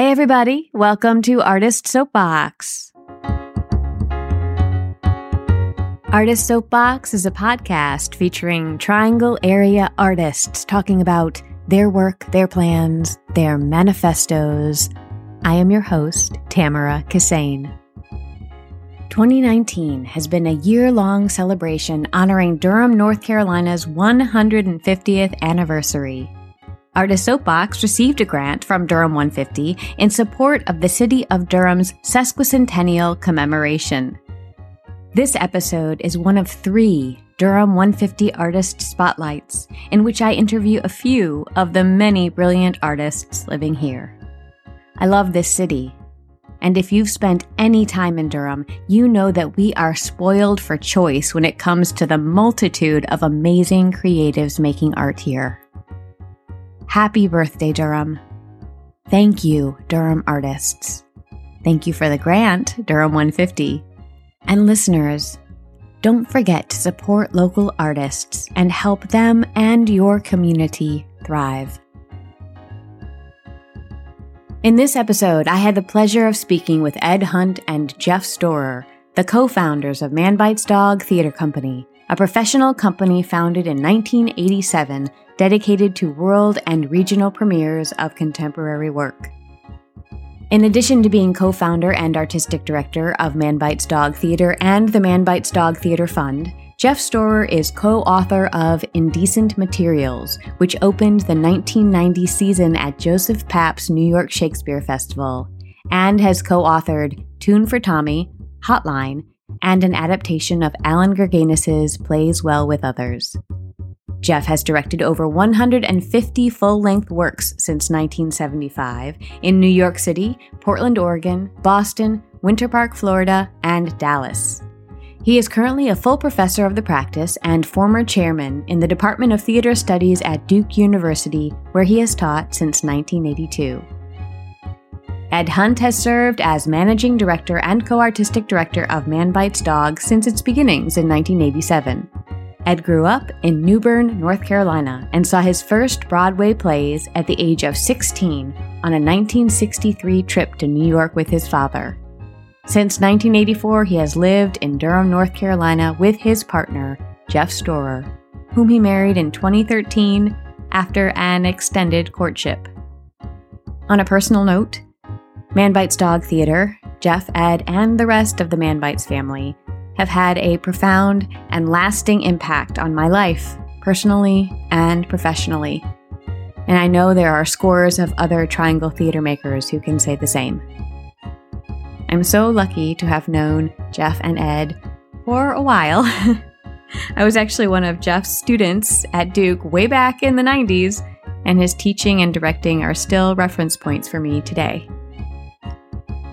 Hey, everybody. Welcome to Artist Soapbox. Artist Soapbox is a podcast featuring Triangle area artists talking about their work, their plans, their manifestos. I am your host, Tamara Kissane. 2019 has been a year long celebration honoring Durham, North Carolina's 150th anniversary. Artist Soapbox received a grant from Durham 150 in support of the City of Durham's sesquicentennial commemoration. This episode is one of three Durham 150 Artist Spotlights, in which I interview a few of the many brilliant artists living here. I love this city, and if you've spent any time in Durham, you know that we are spoiled for choice when it comes to the multitude of amazing creatives making art here. Happy birthday, Durham. Thank you, Durham artists. Thank you for the grant, Durham 150. And listeners, don't forget to support local artists and help them and your community thrive. In this episode, I had the pleasure of speaking with Ed Hunt and Jeff Storer, the co founders of Man Bites Dog Theater Company, a professional company founded in 1987 dedicated to world and regional premieres of contemporary work. In addition to being co founder and artistic director of Man Bites Dog Theater and the Man Bites Dog Theater Fund, Jeff Storer is co author of Indecent Materials, which opened the 1990 season at Joseph Papp's New York Shakespeare Festival, and has co authored Tune for Tommy, Hotline, and an adaptation of Allan Gurganus's Plays Well with Others. Jeff has directed over 150 full length works since 1975 in New York City, Portland, Oregon, Boston, Winter Park, Florida, and Dallas. He is currently a full professor of the practice and former chairman in the Department of Theater Studies at Duke University, where he has taught since 1982. Ed Hunt has served as managing director and co artistic director of Man Bites Dog since its beginnings in 1987. Ed grew up in New Bern, North Carolina, and saw his first Broadway plays at the age of 16 on a 1963 trip to New York with his father. Since 1984, he has lived in Durham, North Carolina with his partner, Jeff Storer, whom he married in 2013 after an extended courtship. On a personal note, Man Bites Dog Theater, Jeff, Ed, and the rest of the Man Bites family have had a profound and lasting impact on my life, personally and professionally. And I know there are scores of other Triangle theater makers who can say the same. I'm so lucky to have known Jeff and Ed for a while. I was actually one of Jeff's students at Duke way back in the 90s, and his teaching and directing are still reference points for me today.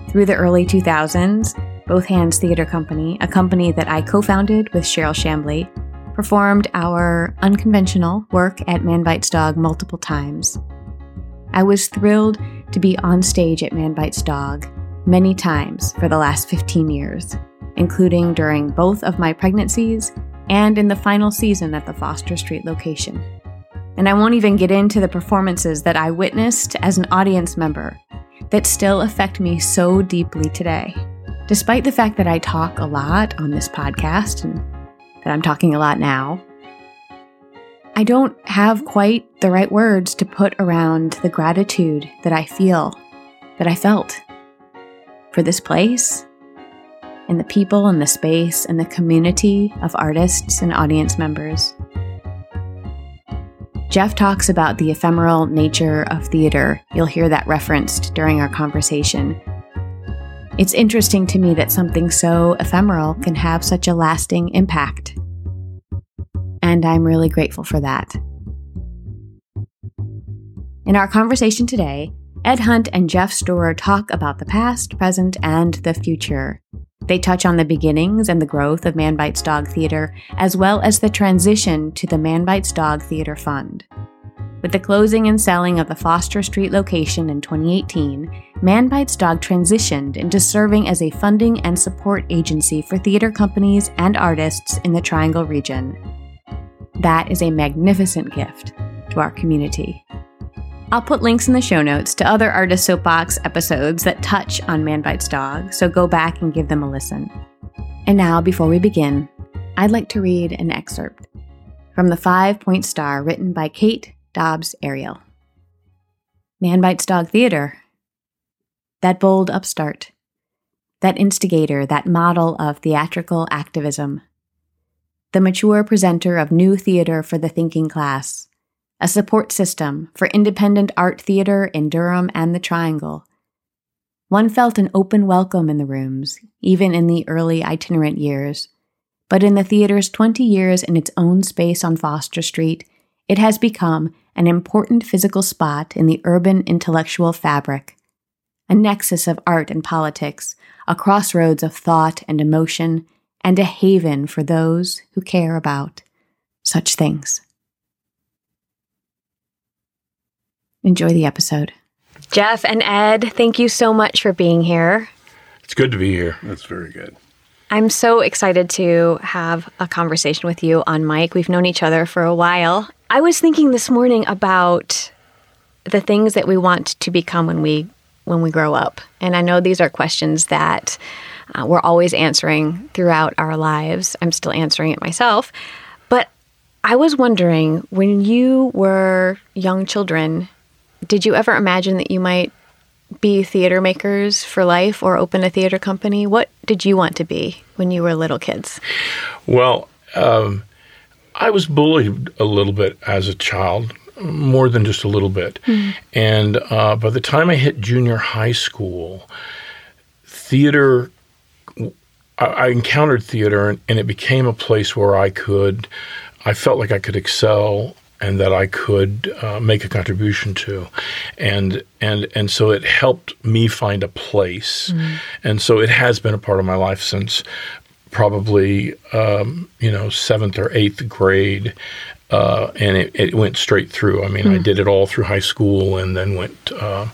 Through the early 2000s, both Hands Theater Company, a company that I co founded with Cheryl Chamblee, performed our unconventional work at Man Bites Dog multiple times. I was thrilled to be on stage at Man Bites Dog many times for the last 15 years, including during both of my pregnancies and in the final season at the Foster Street location. And I won't even get into the performances that I witnessed as an audience member that still affect me so deeply today despite the fact that I talk a lot on this podcast and that I'm talking a lot now, I don't have quite the right words to put around the gratitude that I feel, that I felt for this place and the people and the space and the community of artists and audience members. Jeff talks about the ephemeral nature of theater. You'll hear that referenced during our conversation. It's interesting to me that something so ephemeral can have such a lasting impact. And I'm really grateful for that. In our conversation today, Ed Hunt and Jeff Storer talk about the past, present, and the future. They touch on the beginnings and the growth of Man Bites Dog Theater, as well as the transition to the Man Bites Dog Theater Fund. With the closing and selling of the Foster Street location in 2018, Man Bites Dog transitioned into serving as a funding and support agency for theater companies and artists in the Triangle region. That is a magnificent gift to our community. I'll put links in the show notes to other Artist Soapbox episodes that touch on Man Bites Dog, so go back and give them a listen. And now, before we begin, I'd like to read an excerpt from the Five Point Star written by Kate Dobbs Ariail. Man Bites Dog Theater. That bold upstart. That instigator, that model of theatrical activism. The mature presenter of new theater for the thinking class a support system for independent art theater in Durham and the Triangle. One felt an open welcome in the rooms, even in the early itinerant years. But in the theater's 20 years in its own space on Foster Street, it has become an important physical spot in the urban intellectual fabric, a nexus of art and politics, a crossroads of thought and emotion, and a haven for those who care about such things. Enjoy the episode. Jeff and Ed, thank you so much for being here. It's good to be here. That's very good. I'm so excited to have a conversation with you on mic. We've known each other for a while. I was thinking this morning about the things that we want to become when we when we grow up. And I know these are questions that uh, we're always answering throughout our lives. I'm still answering it myself. But I was wondering when you were young children, did you ever imagine that you might be theater makers for life or open a theater company? What did you want to be when you were little kids? Well, um, I was bullied a little bit as a child, more than just a little bit. Mm. And uh, by the time I hit junior high school, theater, I, I encountered theater and, and it became a place where I could, I felt like I could excel and that I could uh, make a contribution to, and and and so it helped me find a place, mm. and so it has been a part of my life since probably um, you know seventh or eighth grade. Uh, and it, it, went straight through. I mean, mm. I did it all through high school, and then went, uh,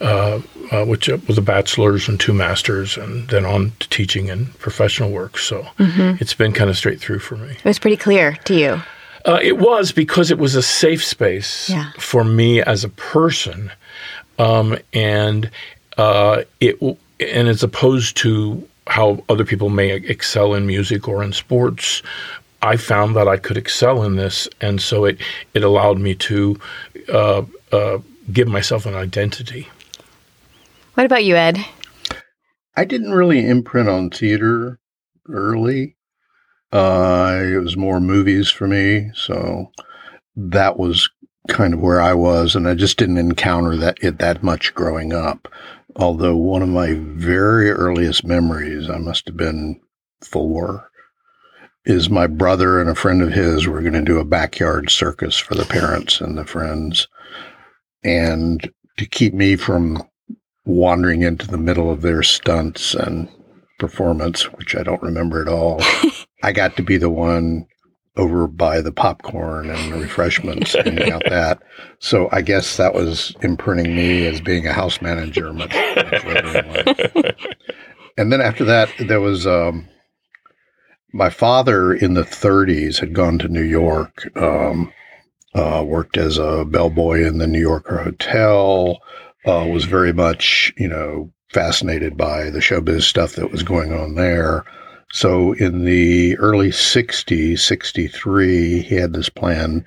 uh, uh which was a bachelor's and two masters, and then on to teaching and professional work. So mm-hmm. it's been kind of straight through for me. It was pretty clear to you. Uh, it was because it was a safe space yeah. for me as a person, um, and uh, it and as opposed to how other people may excel in music or in sports, I found that I could excel in this, and so it it allowed me to uh, uh give myself an identity. What about you, Ed? I didn't really imprint on theater early. Uh, it was more movies for me, so that was kind of where I was, and I just didn't encounter that it that much growing up. Although one of my very earliest memories, I must have been four, is my brother and a friend of his were going to do a backyard circus for the parents and the friends, and to keep me from wandering into the middle of their stunts and performance, which I don't remember at all. I got to be the one over by the popcorn and the refreshments and out that. So I guess that was imprinting me as being a house manager much, much. And then after that, there was um, my father in the 30s had gone to New York, um, uh, worked as a bellboy in the New Yorker Hotel, uh, was very much, you know, fascinated by the showbiz stuff that was going on there. So in the early 60s, 63, he had this plan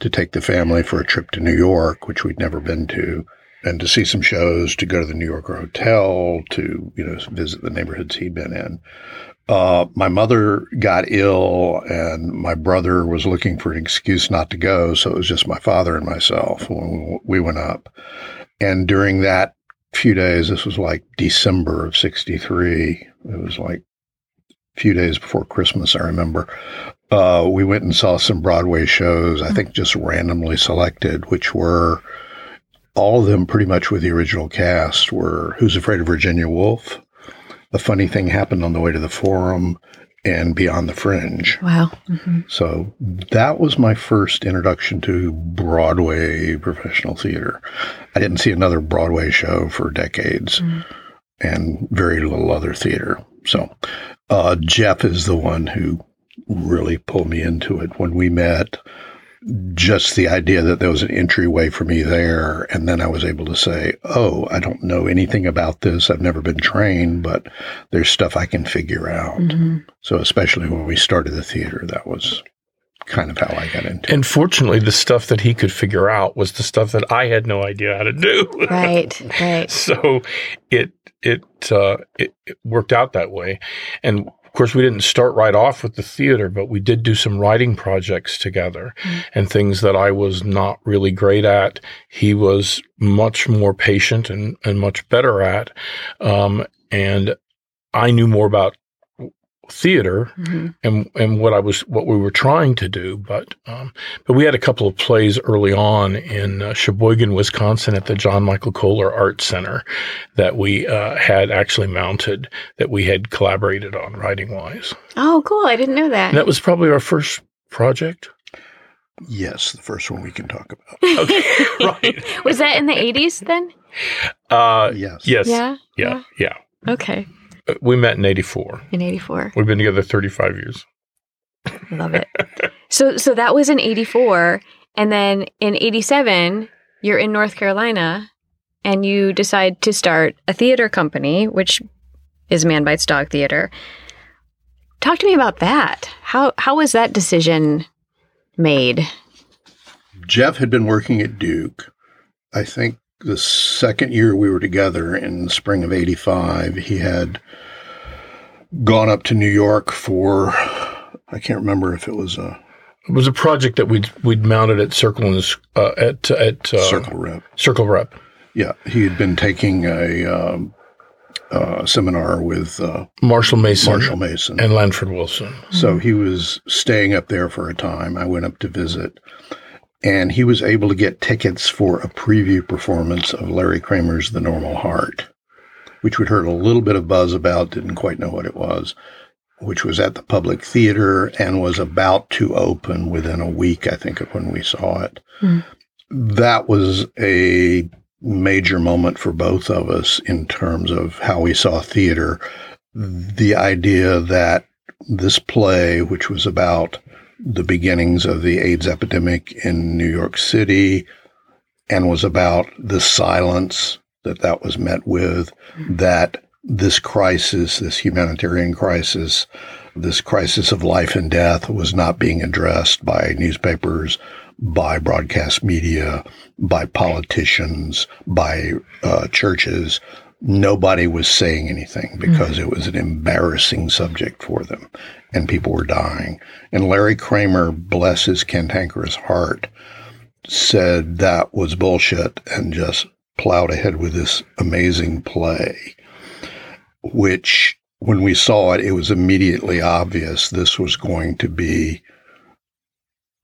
to take the family for a trip to New York, which we'd never been to, and to see some shows, to go to the New Yorker Hotel, to, you know, visit the neighborhoods he'd been in. Uh, my mother got ill and my brother was looking for an excuse not to go. So it was just my father and myself when we went up. And during that few days, this was like December of 63. It was like few days before Christmas, I remember. Uh, we went and saw some Broadway shows, I think just randomly selected, which were all of them pretty much with the original cast were Who's Afraid of Virginia Woolf? A funny thing happened on the way to the forum and Beyond the Fringe. Wow. Mm-hmm. So that was my first introduction to Broadway professional theater. I didn't see another Broadway show for decades mm. And very little other theater. So uh, Jeff is the one who really pulled me into it. When we met, just the idea that there was an entryway for me there. And then I was able to say, oh, I don't know anything about this. I've never been trained, but there's stuff I can figure out. Mm-hmm. So, especially when we started the theater, that was kind of how I got into it. And fortunately, the stuff that he could figure out was the stuff that I had no idea how to do. Right, right. so it it, uh, it it worked out that way, and of course we didn't start right off with the theater, but we did do some writing projects together, Mm. and things that I was not really great at. He was much more patient and and much better at, um, and I knew more about theater Mhm. and and what I was what we were trying to do. But um, but we had a couple of plays early on in uh, Sheboygan, Wisconsin, at the John Michael Kohler Art Center that we uh, had actually mounted that we had collaborated on writing wise. Oh, cool. I didn't know that. And that was probably our first project. Yes, the first one we can talk about. Okay, right. Was that in the 80s then? Uh, Yes. yes. Yeah. Yeah. Yeah. Okay. We met in '84. In 84. We've been together 35 years. Love it. so so that was in 84 and then in 87 you're in North Carolina and you decide to start a theater company which is Man Bites Dog Theater. Talk to me about that. How how was that decision made? Jeff had been working at Duke. I think the second year we were together in the spring of 85, he had gone up to New York for, I can't remember if it was a It was a project that we'd we'd mounted at Circle and uh, at at uh, circle rep. Circle Rep. Yeah, he had been taking a um, uh, seminar with uh, Marshall Mason, Marshall Mason. and Lanford Wilson. So he was staying up there for a time. I went up to visit, and he was able to get tickets for a preview performance of Larry Kramer's The Normal Heart, which we'd heard a little bit of buzz about, didn't quite know what it was, which was at the Public Theater and was about to open within a week, I think, of when we saw it. Hmm. That was a major moment for both of us in terms of how we saw theater. The idea that this play, which was about the beginnings of the AIDS epidemic in New York City and was about the silence that that was met with, that this crisis, this humanitarian crisis, this crisis of life and death was not being addressed by newspapers, by broadcast media, by politicians, by uh, churches. Nobody was saying anything because it was an embarrassing subject for them and people were dying. And Larry Kramer, bless his cantankerous heart, said that was bullshit and just plowed ahead with this amazing play, which when we saw it, it was immediately obvious this was going to be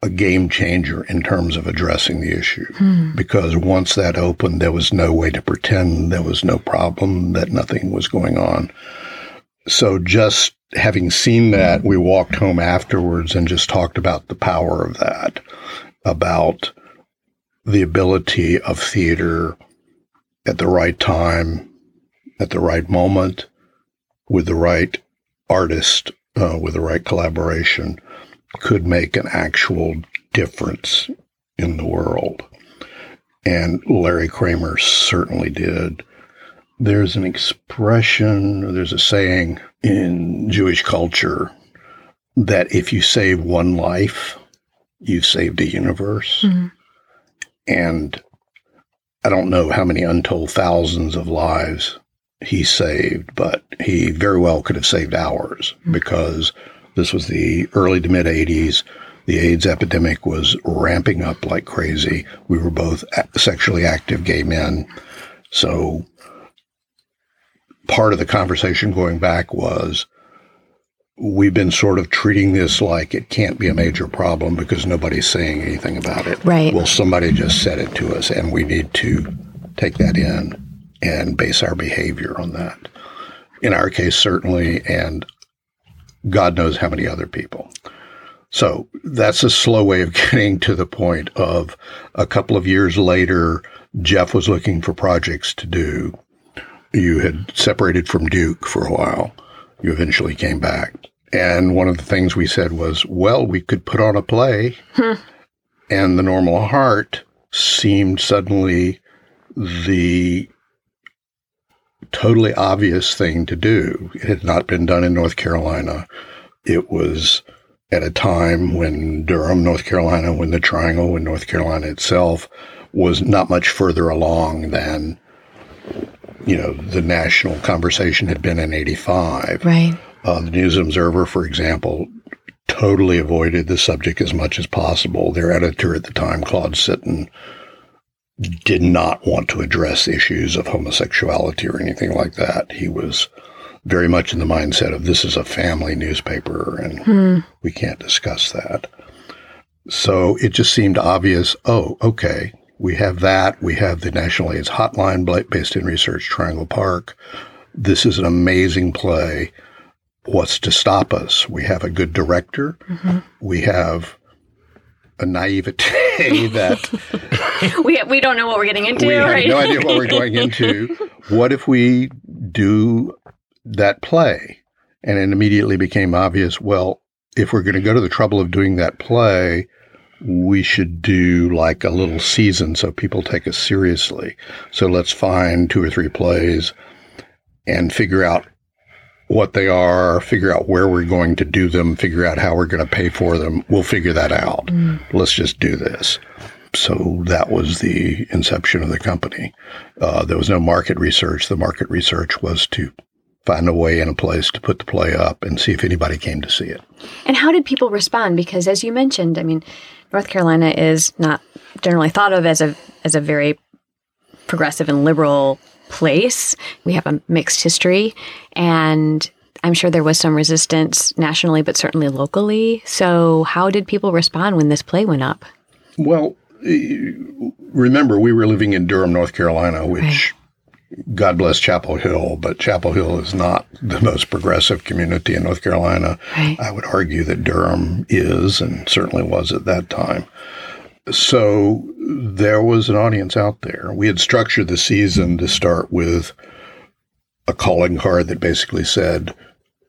a game changer in terms of addressing the issue. Because once that opened, there was no way to pretend there was no problem, that nothing was going on. So just having seen that, we walked home afterwards and just talked about the power of that, about the ability of theater at the right time, at the right moment, with the right artist, uh, with the right collaboration, could make an actual difference in the world. And Larry Kramer certainly did. There's an expression, there's a saying in Jewish culture that if you save one life, you've saved a universe. Mhm. And I don't know how many untold thousands of lives he saved, but he very well could have saved ours because this was the early to mid 80s. The AIDS epidemic was ramping up like crazy. We were both sexually active gay men. So part of the conversation going back was we've been sort of treating this like it can't be a major problem because nobody's saying anything about it. Right. Well, somebody just said it to us, and we need to take that in and base our behavior on that. In our case, certainly, and God knows how many other people. So that's a slow way of getting to the point of a couple of years later, Jeff was looking for projects to do. You had separated from Duke for a while. You eventually came back. And one of the things we said was, well, we could put on a play hmm. And the normal heart seemed suddenly the totally obvious thing to do. It had not been done in North Carolina. It was at a time when Durham, North Carolina, when the Triangle, when North Carolina itself was not much further along than, you know, the national conversation had been in 85. Right. Uh, the News Observer, for example, totally avoided the subject as much as possible. Their editor at the time, Claude Sitton, did not want to address issues of homosexuality or anything like that. He was very much in the mindset of this is a family newspaper and Hmm. we can't discuss that. So it just seemed obvious. Oh, okay. We have that. We have the National AIDS Hotline based in Research Triangle Park. This is an amazing play. What's to stop us? We have a good director. We have a naivete that We, we don't know what we're getting into, we right? have no idea what we're going into. What if we do that play? And it immediately became obvious well, if we're going to go to the trouble of doing that play, we should do like a little season so people take us seriously. So let's find two or three plays and figure out what they are, figure out where we're going to do them, figure out how we're going to pay for them. We'll figure that out. Let's just do this. So that was the inception of the company. Uh, there was no market research. The market research was to find a way and a place to put the play up and see if anybody came to see it. And how did people respond? Because as you mentioned, I mean, North Carolina is not generally thought of as a as a very progressive and liberal place. We have a mixed history, and I'm sure there was some resistance nationally, but certainly locally. So, how did people respond when this play went up? Well, eh, remember, we were living in Durham, North Carolina, which, God bless Chapel Hill, but Chapel Hill is not the most progressive community in North Carolina. Right. I would argue that Durham is, and certainly was at that time. So there was an audience out there. We had structured the season to start with a calling card that basically said,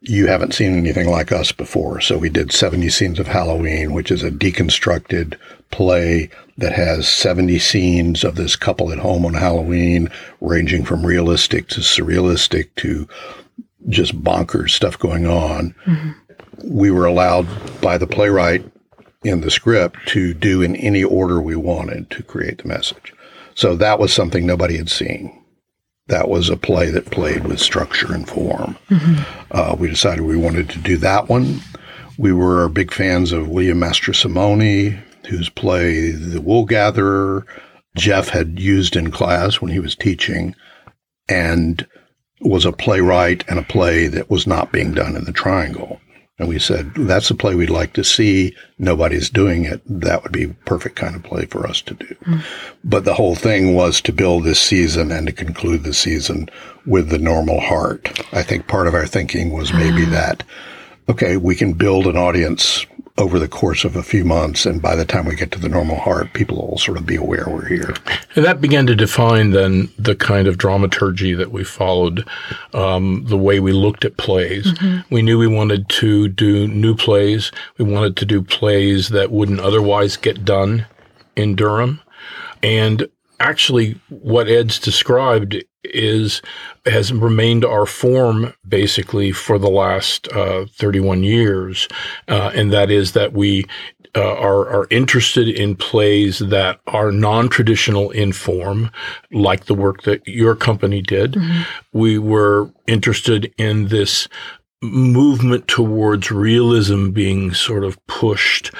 you haven't seen anything like us before. So we did 70 scenes of Halloween, which is a deconstructed play that has 70 scenes of this couple at home on Halloween, ranging from realistic to surrealistic to just bonkers stuff going on. Mm-hmm. We were allowed by the playwright in the script to do in any order we wanted to create the message. So that was something nobody had seen. That was a play that played with structure and form. Uh, we decided we wanted to do that one. We were big fans of William Mastrosimone, whose play The Wool Gatherer Jeff had used in class when he was teaching, and was a playwright and a play that was not being done in the Triangle. And we said, that's a play we'd like to see. Nobody's doing it. That would be perfect kind of play for us to do. Hmm. But the whole thing was to build this season and to conclude the season with the normal heart. I think part of our thinking was maybe ah. that, okay, we can build an audience over the course of a few months. And by the time we get to the normal heart, people will sort of be aware we're here. And that began to define then the kind of dramaturgy that we followed, um, the way we looked at plays. We knew we wanted to do new plays. We wanted to do plays that wouldn't otherwise get done in Durham. And actually, what Ed's described is has remained our form basically for the last uh, 31 years, uh, and that is that we uh, are are interested in plays that are non-traditional in form, like the work that your company did. We were interested in this movement towards realism being sort of pushed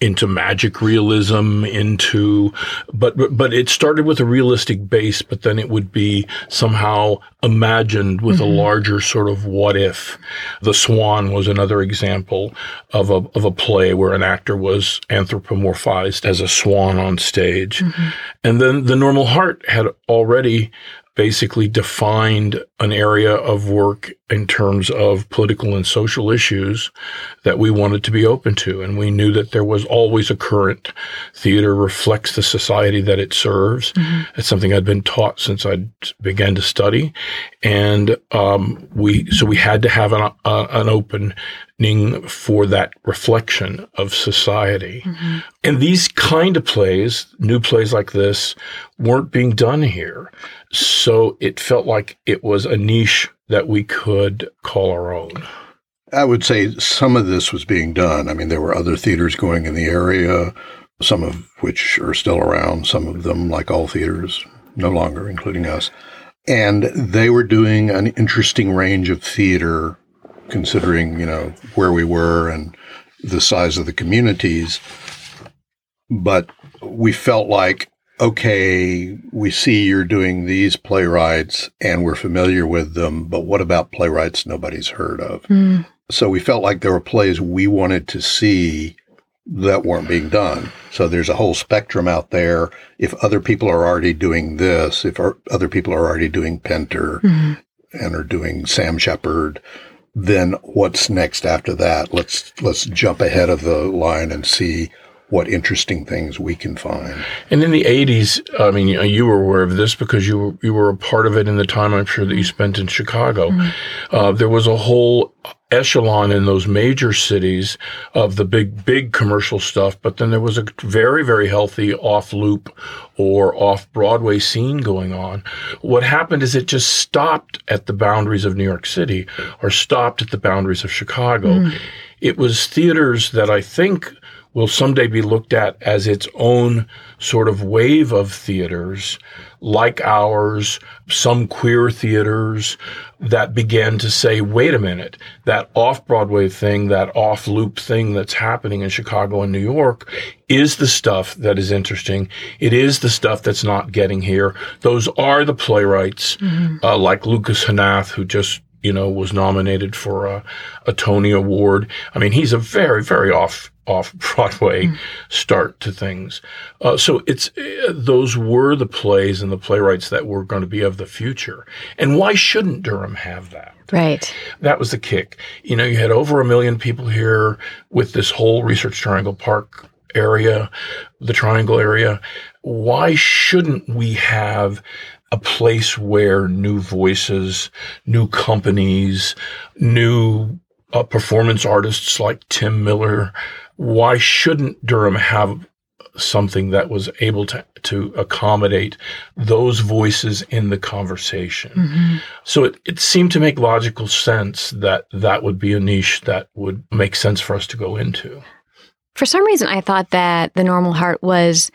into magic realism into but but, but it started with a realistic base but then it would be somehow imagined with a mm-hmm. larger sort of what if. The swan was another example of a of a play where an actor was anthropomorphized as a swan on stage. Mm-hmm. And then the normal heart had already basically defined an area of work in terms of political and social issues that we wanted to be open to. And we knew that there was always a current. Theater reflects the society that it serves. Mm-hmm. It's something I'd been taught since I began to study. And um, we, so we had to have an, uh, an opening for that reflection of society. Mm-hmm. And these kind of plays, new plays like this, weren't being done here. So it felt like it was a niche that we could call our own. I would say some of this was being done. I mean, there were other theaters going in the area, some of which are still around, some of them, like all theaters, no longer, including us. And they were doing an interesting range of theater, considering, you know, where we were and the size of the communities. But we felt like okay, we see you're doing these playwrights and we're familiar with them, but what about playwrights nobody's heard of? Mm. So we felt like there were plays we wanted to see that weren't being done. So there's a whole spectrum out there. If other people are already doing this, if other people are already doing Pinter mm-hmm. and are doing Sam Shepard, then what's next after that? Let's let's jump ahead of the line and see what interesting things we can find. And in the 80s, I mean, you were aware of this because you were, you were a part of it in the time I'm sure that you spent in Chicago. Mm-hmm. Uh, there was a whole echelon in those major cities of the big, big commercial stuff, but then there was a very, very healthy off loop or off Broadway scene going on. What happened is it just stopped at the boundaries of New York City or stopped at the boundaries of Chicago. Mm. It was theaters that I think will someday be looked at as its own sort of wave of theaters like ours, some queer theaters that began to say, wait a minute, that off Broadway thing, that off loop thing that's happening in Chicago and New York is the stuff that is interesting. It is the stuff that's not getting here. Those are the playwrights mm-hmm. uh, like Lucas Hnath, who just you know, was nominated for a, a Tony Award. I mean, he's a very, very off off Broadway mm. start to things. Uh, so it's uh, those were the plays and the playwrights that were going to be of the future. And why shouldn't Durham have that? Right. That was the kick. You know, you had over a million people here with this whole Research Triangle Park area, the Triangle area. Why shouldn't we have a place where new voices, new companies, new uh, performance artists like Tim Miller, why shouldn't Durham have something that was able to to accommodate those voices in the conversation. Mm-hmm. So it, it seemed to make logical sense that that would be a niche that would make sense for us to go into. For some reason, I thought that The Normal Heart was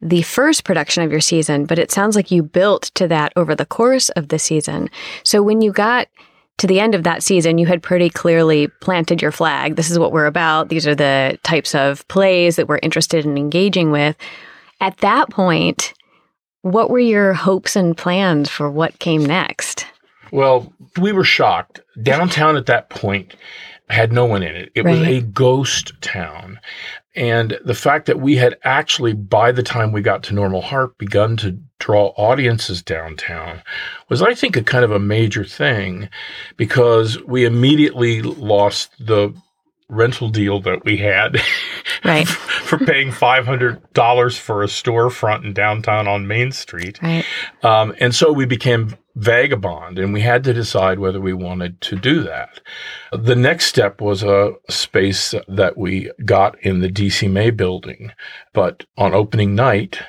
the first production of your season, but it sounds like you built to that over the course of the season. So when you got to the end of that season, you had pretty clearly planted your flag. This is what we're about. These are the types of plays that we're interested in engaging with. At that point, what were your hopes and plans for what came next? Well, we were shocked. Downtown at that point had no one in it. It right. was a ghost town. And the fact that we had actually, by the time we got to Normal Heart, begun to draw audiences downtown was, I think, a kind of a major thing because we immediately lost the rental deal that we had right. for paying $500 for a storefront in downtown on main street. Right. Um, and so we became vagabond and we had to decide whether we wanted to do that the next step was a space that we got in the dc may building but on opening night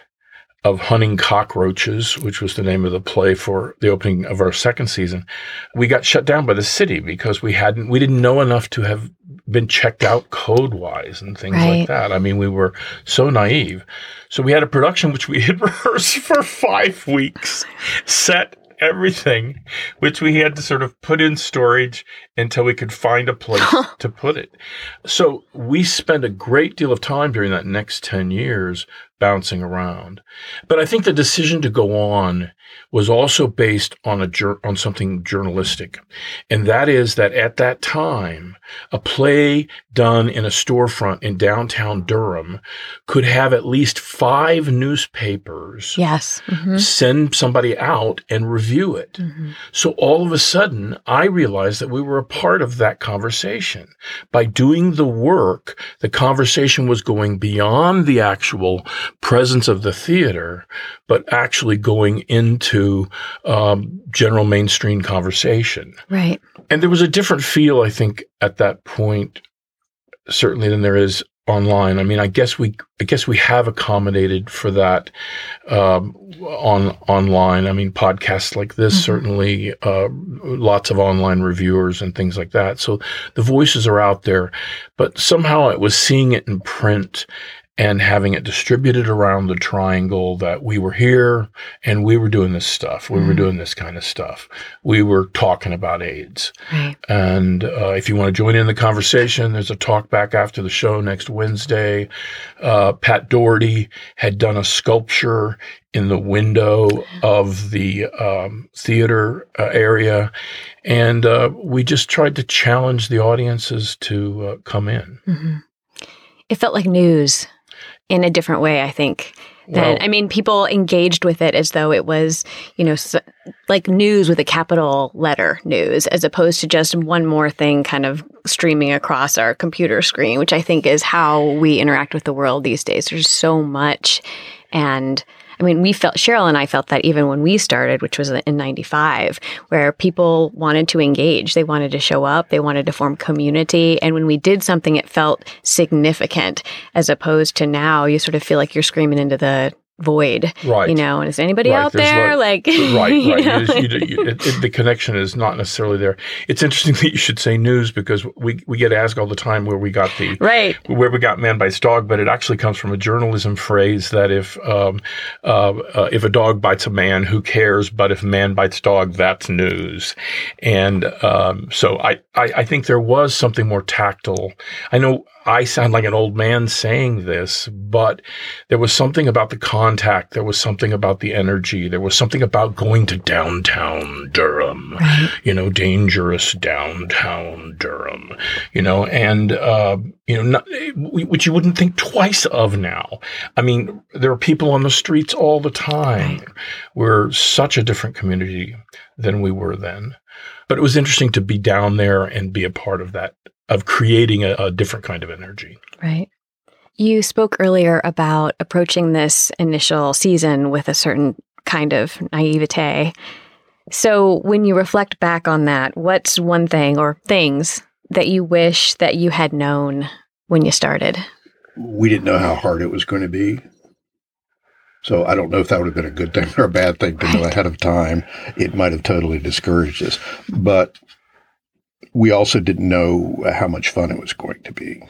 of Hunting Cockroaches, which was the name of the play for the opening of our second season, we got shut down by the city because we hadn't, we didn't know enough to have been checked out code wise and things right. like that. I mean, we were so naive. So we had a production which we had rehearsed for five weeks, set everything, which we had to sort of put in storage until we could find a place to put it. So we spent a great deal of time during that next 10 years bouncing around. But I think the decision to go on was also based on a jur- on something journalistic, and that is that at that time, a play done in a storefront in downtown Durham could have at least five newspapers. Yes. Mm-hmm. Send somebody out and review it. Mm-hmm. So all of a sudden, I realized that we were a part of that conversation. By doing the work, the conversation was going beyond the actual presence of the theater, but actually going into um, general mainstream conversation. Right. And there was a different feel, I think, at that point, certainly than there is online. I mean, I guess we, I guess we have accommodated for that um, on online. I mean, podcasts like this Mhm. certainly, uh, lots of online reviewers and things like that. So the voices are out there, but somehow it was seeing it in print and having it distributed around the triangle that we were here and we were doing this stuff. We were Mhm. doing this kind of stuff. We were talking about AIDS. Right. And uh, if you want to join in the conversation, there's a talk back after the show next Wednesday. Uh, Pat Doherty had done a sculpture in the window of the um, theater uh, area. And uh, we just tried to challenge the audiences to uh, come in. hmm It felt like news in a different way, I think. Than, Well- I mean, people engaged with it as though it was, you know, s like news with a capital letter news, as opposed to just one more thing kind of streaming across our computer screen, which I think is how we interact with the world these days. There's so much. And I mean, we felt, Cheryl and I felt that even when we started, which was in 95, where people wanted to engage. They wanted to show up. They wanted to form community. And when we did something, it felt significant as opposed to now you sort of feel like you're screaming into the void, Right. you know, and is anybody Right, out there's there? Like, right, you right. know, You just- you you- it- it- the connection is not necessarily there. It's interesting that you should say news because we, we get asked all the time where we got the right. where we got man bites dog, but it actually comes from a journalism phrase that if um, uh, uh, if a dog bites a man, who cares? But if man bites dog, that's news. And um, so I, I I think there was something more tactile. I know I sound like an old man saying this, but there was something about the contact. There was something about the energy. There was something about going to downtown Durham Right. you know, dangerous downtown Durham, you know, and, uh, you know, not, which you wouldn't think twice of now. I mean, there are people on the streets all the time. We're such a different community than we were then. But it was interesting to be down there and be a part of that, of creating a, a different kind of energy. Right. You spoke earlier about approaching this initial season with a certain kind of naivete. So, when you reflect back on that, what's one thing or things that you wish that you had known when you started? We didn't know how hard it was going to be. So I don't know if that would have been a good thing or a bad thing to know ahead of time. It might have totally discouraged us. But we also didn't know how much fun it was going to be.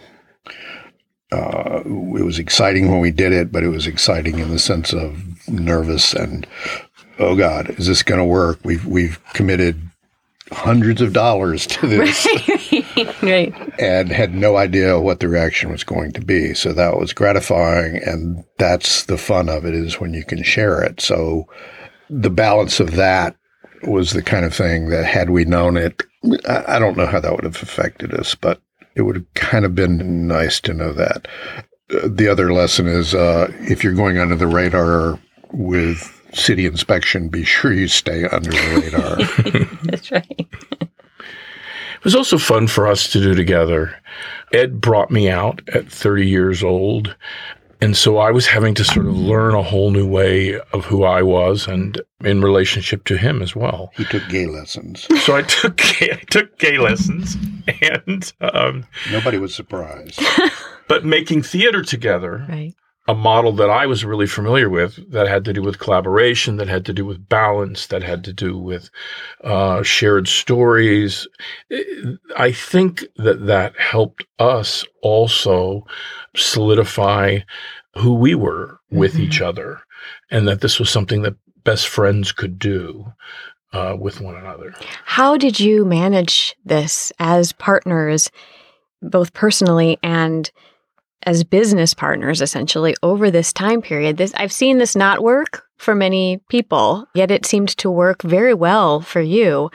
Uh, it was exciting when we did it, but it was exciting in the sense of nervous and oh God, is this going to work? We've we've committed hundreds of dollars to this right. and had no idea what the reaction was going to be. So that was gratifying, and that's the fun of it is when you can share it. So the balance of that was the kind of thing that had we known it, I I don't know how that would have affected us, but it would have kind of been nice to know that. Uh, The other lesson is uh, if you're going under the radar with city inspection, be sure you stay under the radar. That's right. It was also fun for us to do together. Ed brought me out at 30 years old. And so I was having to sort of learn a whole new way of who I was and in relationship to him as well. he took gay lessons. So I took gay, I took gay lessons and um, Nobody was surprised. but making theater together Right. A model that I was really familiar with that had to do with collaboration, that had to do with balance, that had to do with uh, shared stories. I think that that helped us also solidify who we were with Mhm. each other, and that this was something that best friends could do uh, with one another. How did you manage this as partners, both personally and as business partners essentially over this time period. This I've seen this not work for many people, yet it seemed to work very well for you.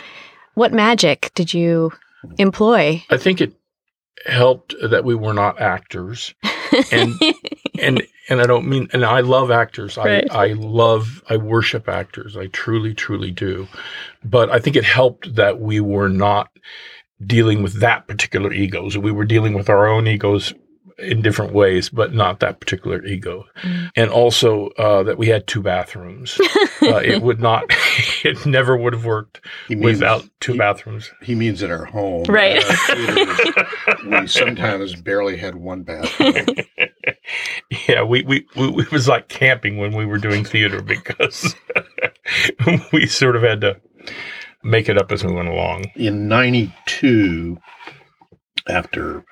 What magic did you employ? I think it helped that we were not actors. And and and I don't mean and I love actors. Right. I I love I worship actors. I truly truly do. But I think it helped that we were not dealing with that particular egos. We were dealing with our own egos in different ways, but not that particular ego. Mm. And also uh, that we had two bathrooms. uh, it would not, it never would have worked He means, without two he, bathrooms. he means in our home. Right. At theaters, we sometimes barely had one bathroom. yeah, we, we, we, it was like camping when we were doing theater because we sort of had to make it up as we went along. In 92, after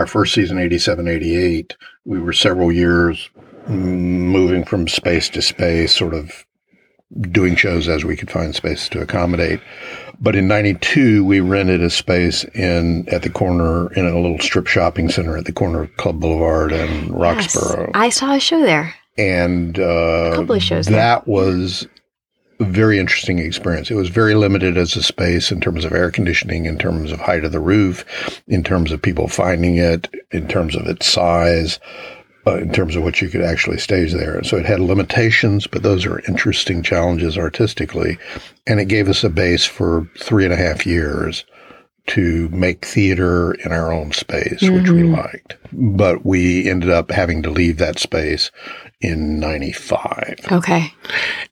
our first season, 87, 88, we were several years moving from space to space, sort of doing shows as we could find space to accommodate. But in 92, we rented a space in at the corner in a little strip shopping center at the corner of Club Boulevard and Roxboro. Yes. I saw a show there. and uh, couple of shows there. that was a very interesting experience. It was very limited as a space in terms of air conditioning, in terms of height of the roof, in terms of people finding it, in terms of its size, uh, in terms of what you could actually stage there. And so it had limitations, but those are interesting challenges artistically. And it gave us a base for three and a half years to make theater in our own space, which we Mhm. liked. But we ended up having to leave that space in 95. Okay.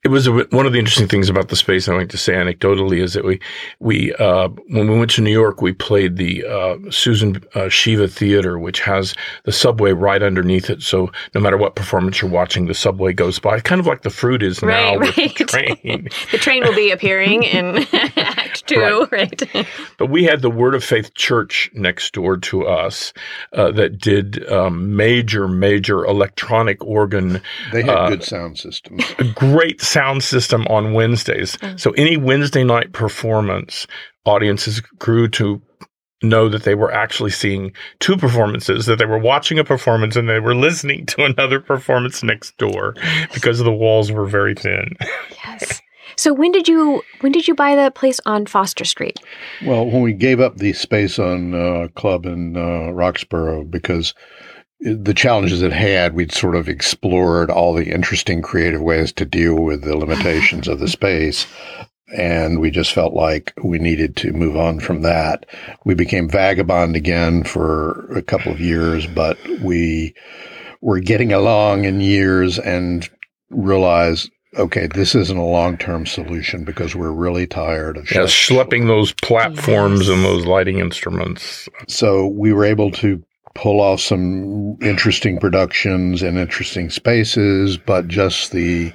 It was a, one of the interesting things about the space. I like to say anecdotally is that we we uh, when we went to New York, we played the uh, Susan uh, Shiva Theater, which has the subway right underneath it. So no matter what performance you're watching, the subway goes by, kind of like the fruit is now Right, with right. the train. The train will be appearing in Act Two, right? But we had the Word of Faith Church next door to us uh, that did um, major, major electronic organ They had Uh, good sound systems. a great sound system on Wednesdays. Mm. So any Wednesday night performance, audiences grew to know that they were actually seeing two performances, that they were watching a performance and they were listening to another performance next door because the walls were very thin. yes. So when did you when did you buy the place on Foster Street? Well, when we gave up the space on uh, Club in uh, Roxboro, because the challenges it had, we'd sort of explored all the interesting creative ways to deal with the limitations of the space. And we just felt like we needed to move on from that. We became Vagabond again for a couple of years, but we were getting along in years and realized, okay, this isn't a long term solution because we're really tired of Yeah, shut- schlepping those platforms Yes. and those lighting instruments. so we were able to pull off some interesting productions and interesting spaces, but just the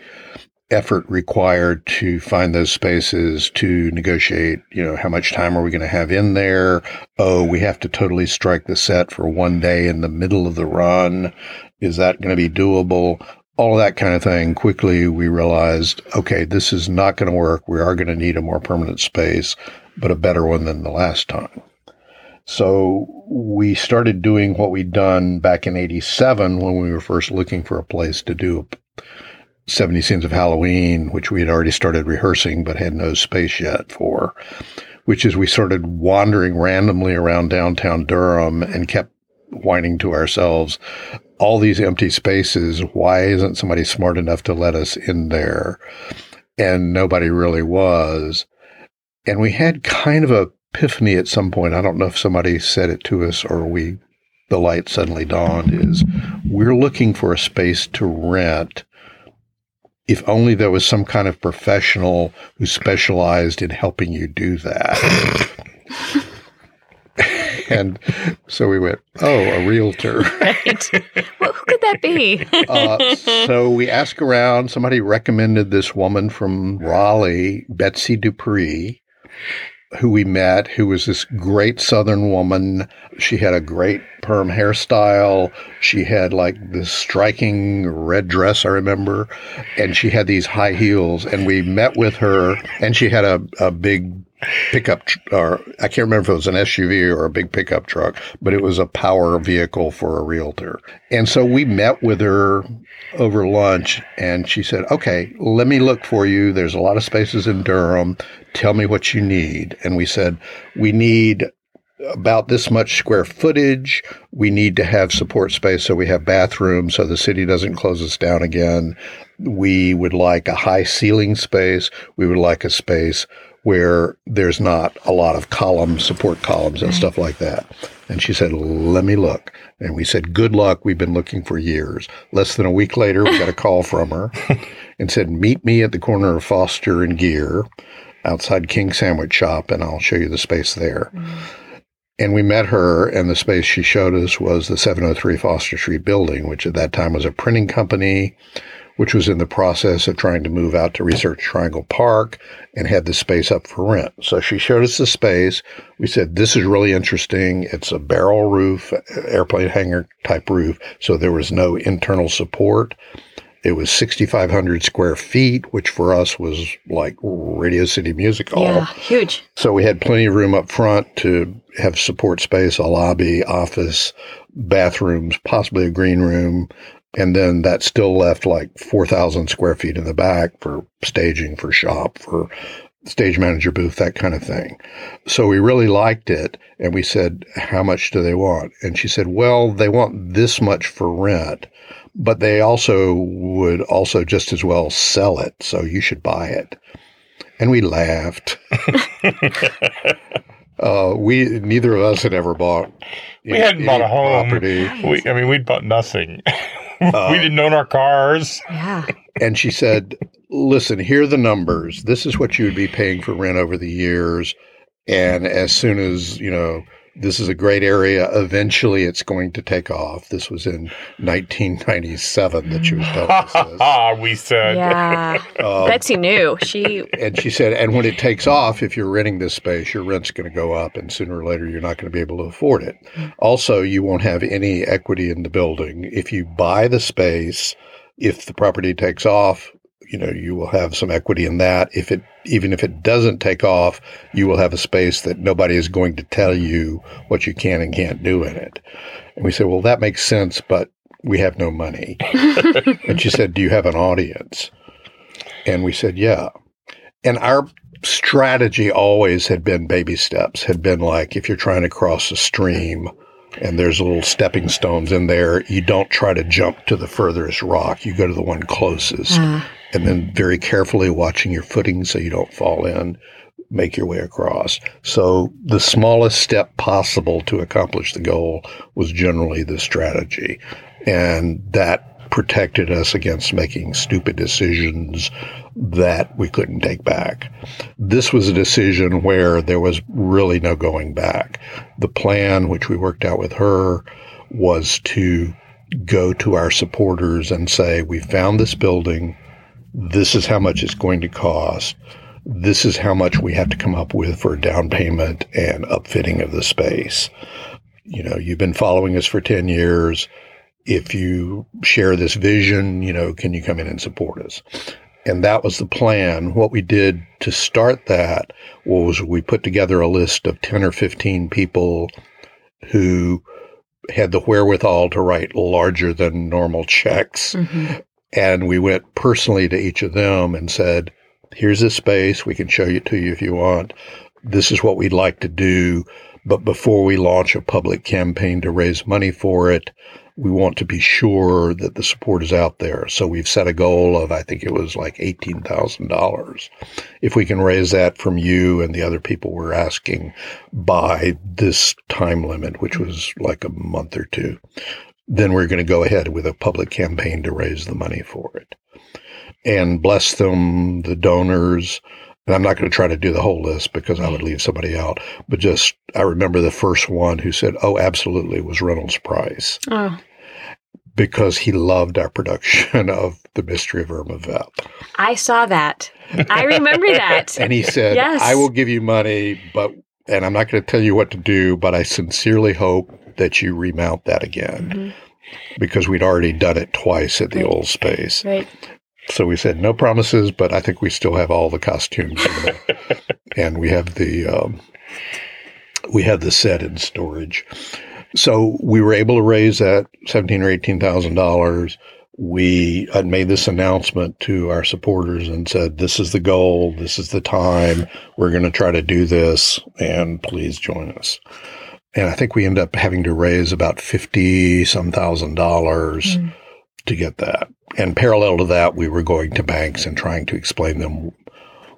effort required to find those spaces to negotiate, you know, how much time are we going to have in there? Oh, we have to totally strike the set for one day in the middle of the run. Is that going to be doable? All of that kind of thing. Quickly, we realized, okay, this is not going to work. We are going to need a more permanent space, but a better one than the last time. So we started doing what we'd done back in 87 when we were first looking for a place to do 70 Scenes of Halloween, which we had already started rehearsing but had no space yet for, which is we started wandering randomly around downtown Durham and kept whining to ourselves, all these empty spaces, why isn't somebody smart enough to let us in there? And nobody really was. And we had kind of a epiphany at some point. I don't know if somebody said it to us or we, the light suddenly dawned is we're looking for a space to rent. If only there was some kind of professional who specialized in helping you do that. and so we went, oh, a realtor. Right. well, who could that be? uh, so we asked around. Somebody recommended this woman from Raleigh, Betsy Dupree, who we met, who was this great Southern woman. She had a great perm hairstyle. She had like this striking red dress, I remember, and she had these high heels. And we met with her, and she had a, a big pickup, or I can't remember if it was an SUV or a big pickup truck, but it was a power vehicle for a realtor. And so we met with her over lunch and she said, okay, let me look for you. There's a lot of spaces in Durham. Tell me what you need. And we said, we need about this much square footage. We need to have support space so we have bathrooms so the city doesn't close us down again. We would like a high ceiling space. We would like a space where there's not a lot of columns, support columns and stuff like that. And she said, let me look. And we said, good luck. We've been looking for years. Less than a week later, we got a call from her and said, meet me at the corner of Foster and Geer outside King Sandwich Shop and I'll show you the space there. Mm. And we met her, and the space she showed us was the 703 Foster Street building, which at that time was a printing company, which was in the process of trying to move out to Research Triangle Park and had the space up for rent. So she showed us the space. We said, This is really interesting. It's a barrel roof, airplane hangar type roof. So there was no internal support. It was 6,500 square feet, which for us was like Radio City Music Hall. Yeah, huge. So we had plenty of room up front to have support space, a lobby, office, bathrooms, possibly a green room. And then that still left like 4,000 square feet in the back for staging, for shop, for stage manager booth, that kind of thing. So we really liked it. And we said, how much do they want? And she said, well, they want this much for rent, but they also would also just as well sell it. So you should buy it. And we laughed. uh, we neither of us had ever bought. We hadn't bought a home. property. We, I mean, we'd bought nothing. Uh, we didn't own our cars. Yeah. And she said, Listen, here are the numbers. This is what you would be paying for rent over the years. And as soon as, you know, this is a great area, eventually it's going to take off. This was in 1997 that she was telling us this. we said. Yeah. Um, Betsy knew. She and she said, and when it takes off, if you're renting this space, your rent's going to go up, and sooner or later, you're not going to be able to afford it. Also, you won't have any equity in the building. If you buy the space, if the property takes off, you know, you will have some equity in that. If it, even if it doesn't take off, you will have a space that nobody is going to tell you what you can and can't do in it. And we said, well, that makes sense, but we have no money. and she said, do you have an audience? And we said, yeah. And our strategy always had been baby steps, had been like if you're trying to cross a stream and there's little stepping stones in there, you don't try to jump to the furthest rock. You go to the one closest. Ah. And then very carefully watching your footing so you don't fall in, make your way across. So the smallest step possible to accomplish the goal was generally the strategy. And that protected us against making stupid decisions that we couldn't take back. This was a decision where there was really no going back. The plan, which we worked out with her, was to go to our supporters and say, we found this building. This is how much it's going to cost. This is how much we have to come up with for a down payment and upfitting of the space. You know, you've been following us for 10 years if you share this vision, you know, can you come in and support us? And that was the plan. What we did to start that was we put together a list of 10 or 15 people who had the wherewithal to write larger than normal checks. Mhm. And we went personally to each of them and said, here's a space. We can show it to you if you want. This is what we'd like to do. But before we launch a public campaign to raise money for it, we want to be sure that the support is out there. So we've set a goal of, I think it was like $18,000. If we can raise that from you and the other people we're asking by this time limit, which was like a month or two, then we're going to go ahead with a public campaign to raise the money for it and bless them, the donors. And I'm not going to try to do the whole list because I would leave somebody out. But just, I remember the first one who said, Oh, absolutely, was Reynolds Price Oh, because he loved our production of The Mystery of Irma Vep. I saw that. I remember that. And he said, Yes. I will give you money, but, and I'm not going to tell you what to do, but I sincerely hope that you remount that again Mhm. because we'd already done it twice at the Right. old space. Right. So we said no promises, but I think we still have all the costumes, the, and we have the um, we have the set in storage. So we were able to raise that seventeen or eighteen thousand dollars. We had made this announcement to our supporters and said, "This is the goal. This is the time. We're going to try to do this, and please join us." And I think we end up having to raise about fifty some thousand dollars mm. to get that. And parallel to that, we were going to banks and trying to explain them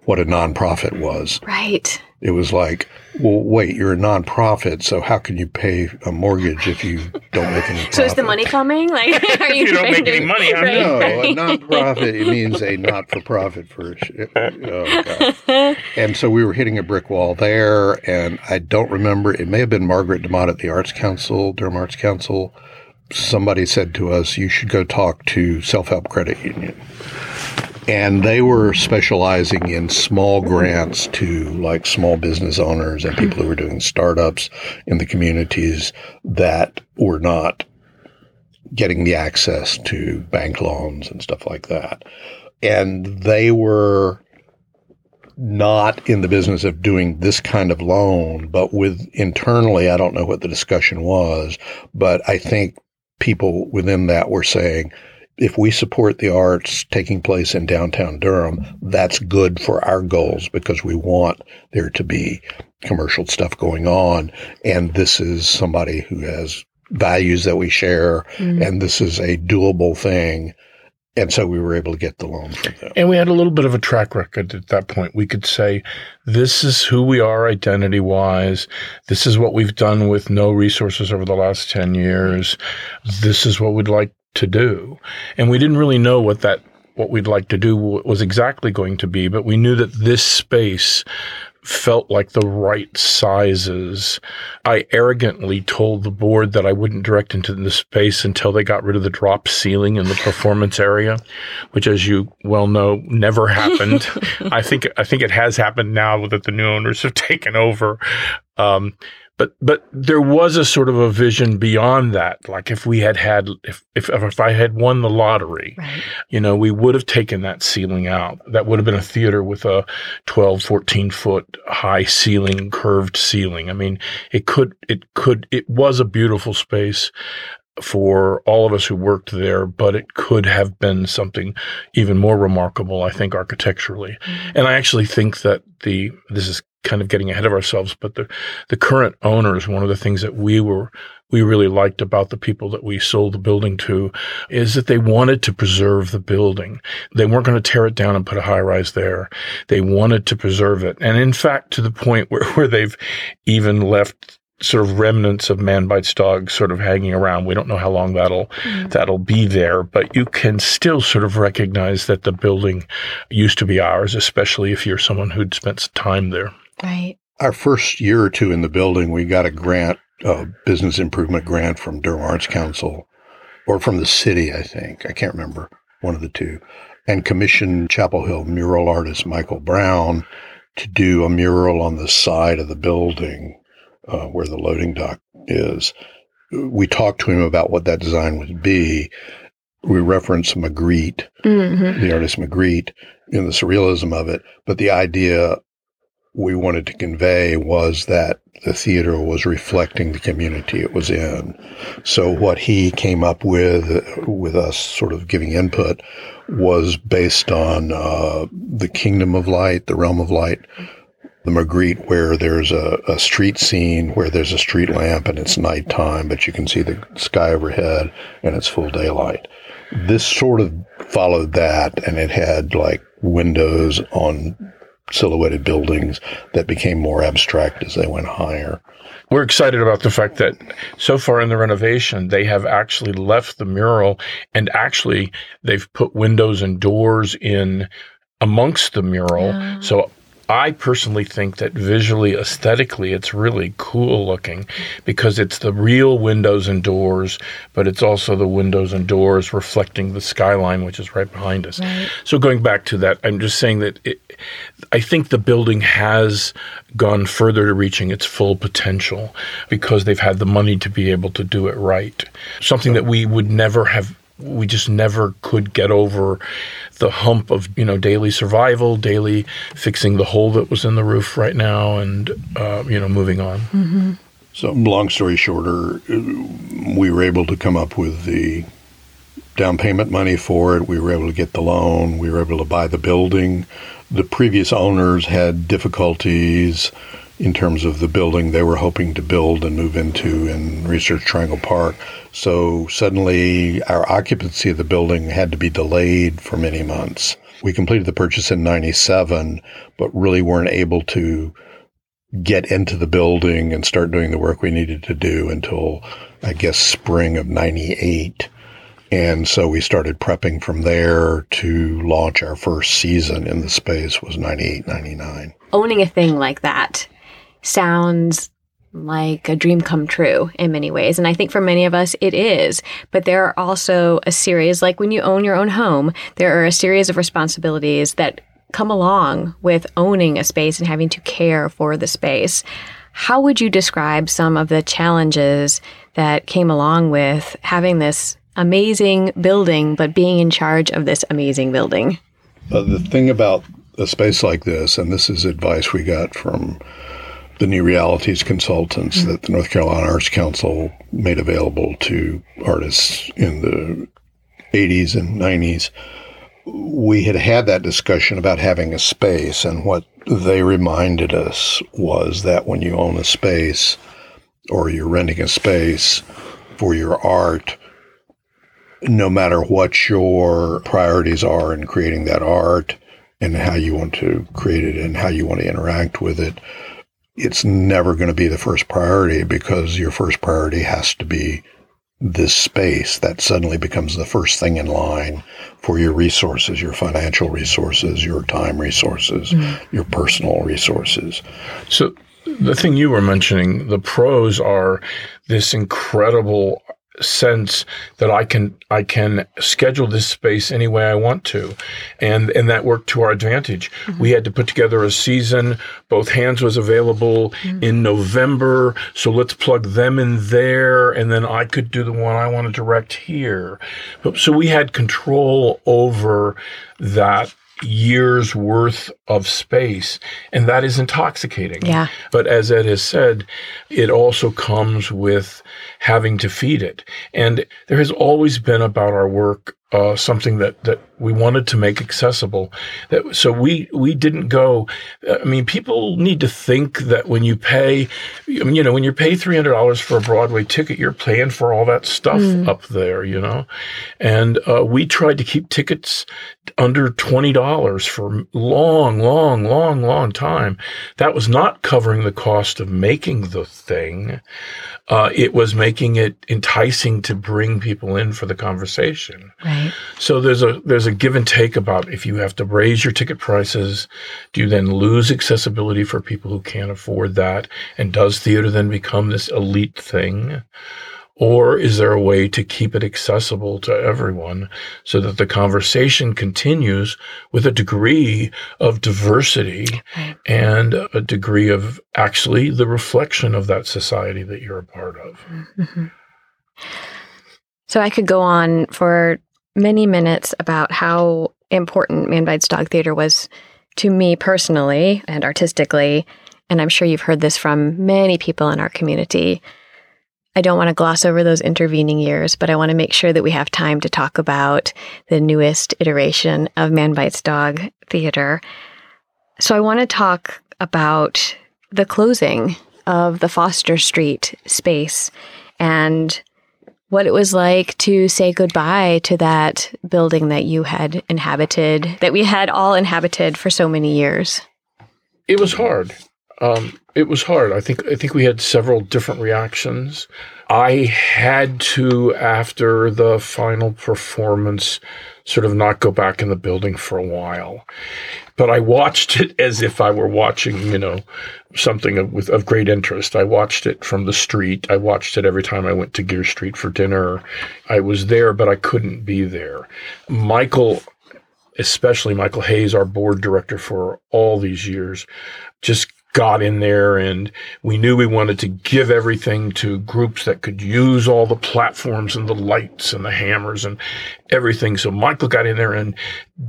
what a nonprofit was. Right. It was like, well, wait, you're a nonprofit, so how can you pay a mortgage if you don't make any profit? So is the money coming? Like, are you, you don't make any money on right, No, a nonprofit it means a not-for-profit for. Uh, oh, and so we were hitting a brick wall there, and I don't remember. It may have been Margaret DeMott at the Arts Council, Durham Arts Council. Somebody said to us, "You should go talk to Self Help Credit Union." and they were specializing in small grants to like small business owners and people who were doing startups in the communities that were not getting the access to bank loans and stuff like that. And they were not in the business of doing this kind of loan, but with internally, I don't know what the discussion was, but I think people within that were saying, if we support the arts taking place in downtown Durham, that's good for our goals because we want there to be commercial stuff going on. And this is somebody who has values that we share. Mm. And this is a doable thing. And so we were able to get the loan from them. And we had a little bit of a track record at that point. We could say, this is who we are identity wise. This is what we've done with no resources over the last 10 years. This is what we'd like to do. And we didn't really know what that what we'd like to do was exactly going to be, but we knew that this space felt like the right sizes. I arrogantly told the board that I wouldn't direct into the space until they got rid of the drop ceiling in the performance area, which as you well know never happened. I think I think it has happened now that the new owners have taken over. Um, but but there was a sort of a vision beyond that. Like if we had had if if, if i had won the lottery right. you know we would have taken that ceiling out. That would have been a theater with a 12 14 foot high ceiling curved ceiling. I mean it could it could it was a beautiful space for all of us who worked there, but it could have been something even more remarkable, I think, architecturally. Mm-hmm. And I actually think that the, this is kind of getting ahead of ourselves, but the, the current owners, one of the things that we were, we really liked about the people that we sold the building to is that they wanted to preserve the building. They weren't going to tear it down and put a high rise there. They wanted to preserve it. And in fact, to the point where, where they've even left sort of remnants of man bites dog sort of hanging around. We don't know how long that'll mm. that'll be there, but you can still sort of recognize that the building used to be ours, especially if you're someone who'd spent some time there. Right. Our first year or two in the building, we got a grant, a business improvement grant from Durham Arts Council or from the city, I think. I can't remember, one of the two. And commissioned Chapel Hill mural artist Michael Brown to do a mural on the side of the building uh, where the loading dock is. We talked to him about what that design would be. We referenced Magritte, mm-hmm. the artist Magritte, in the surrealism of it, but the idea we wanted to convey was that the theater was reflecting the community it was in. So what he came up with, with us sort of giving input, was based on uh, the Kingdom of Light, the Realm of Light, the Magritte, where there's a, a street scene where there's a street lamp and it's nighttime, but you can see the sky overhead and it's full daylight. This sort of followed that, and it had like windows on silhouetted buildings that became more abstract as they went higher. We're excited about the fact that so far in the renovation, they have actually left the mural and actually they've put windows and doors in amongst the mural. Yeah. So I personally think that visually, aesthetically, it's really cool looking because it's the real windows and doors, but it's also the windows and doors reflecting the skyline, which is right behind us. Right. So, going back to that, I'm just saying that it, I think the building has gone further to reaching its full potential because they've had the money to be able to do it right. Something that we would never have we just never could get over the hump of you know daily survival, daily fixing the hole that was in the roof right now, and uh, you know moving on. Mm-hmm. So, long story shorter, we were able to come up with the down payment money for it. We were able to get the loan. We were able to buy the building. The previous owners had difficulties in terms of the building they were hoping to build and move into in Research Triangle Park. So suddenly our occupancy of the building had to be delayed for many months. We completed the purchase in 97, but really weren't able to get into the building and start doing the work we needed to do until I guess spring of 98. And so we started prepping from there to launch our first season in the space was 98, 99. Owning a thing like that sounds like a dream come true in many ways. And I think for many of us, it is. But there are also a series, like when you own your own home, there are a series of responsibilities that come along with owning a space and having to care for the space. How would you describe some of the challenges that came along with having this amazing building, but being in charge of this amazing building? Uh, the thing about a space like this, and this is advice we got from the new realities consultants mm-hmm. that the North Carolina Arts Council made available to artists in the 80s and 90s. We had had that discussion about having a space, and what they reminded us was that when you own a space or you're renting a space for your art, no matter what your priorities are in creating that art and how you want to create it and how you want to interact with it, it's never going to be the first priority because your first priority has to be this space that suddenly becomes the first thing in line for your resources, your financial resources, your time resources, mm-hmm. your personal resources. So the thing you were mentioning, the pros are this incredible sense that I can I can schedule this space any way I want to, and and that worked to our advantage. Mm-hmm. We had to put together a season. Both hands was available mm-hmm. in November, so let's plug them in there, and then I could do the one I want to direct here. So we had control over that years worth of space and that is intoxicating yeah but as ed has said it also comes with having to feed it and there has always been about our work uh, something that that we wanted to make accessible. That so we we didn't go. I mean, people need to think that when you pay, you know, when you pay three hundred dollars for a Broadway ticket, you're paying for all that stuff mm. up there, you know. And uh, we tried to keep tickets under twenty dollars for long, long, long, long time. That was not covering the cost of making the thing uh, it was making it enticing to bring people in for the conversation. Right. So there's a there's a give and take about if you have to raise your ticket prices, do you then lose accessibility for people who can't afford that? And does theater then become this elite thing? Or is there a way to keep it accessible to everyone so that the conversation continues with a degree of diversity and a degree of actually the reflection of that society that you're a part of? Mm-hmm. So I could go on for many minutes about how important Man Bites Dog Theater was to me personally and artistically. And I'm sure you've heard this from many people in our community. I don't want to gloss over those intervening years, but I want to make sure that we have time to talk about the newest iteration of Man Bites Dog Theater. So I want to talk about the closing of the Foster Street space and what it was like to say goodbye to that building that you had inhabited, that we had all inhabited for so many years. It was hard. Um, it was hard. I think I think we had several different reactions. I had to, after the final performance, sort of not go back in the building for a while. But I watched it as if I were watching, you know, something of, with, of great interest. I watched it from the street. I watched it every time I went to Geer Street for dinner. I was there, but I couldn't be there. Michael, especially Michael Hayes, our board director for all these years, just got in there and we knew we wanted to give everything to groups that could use all the platforms and the lights and the hammers and everything. So Michael got in there and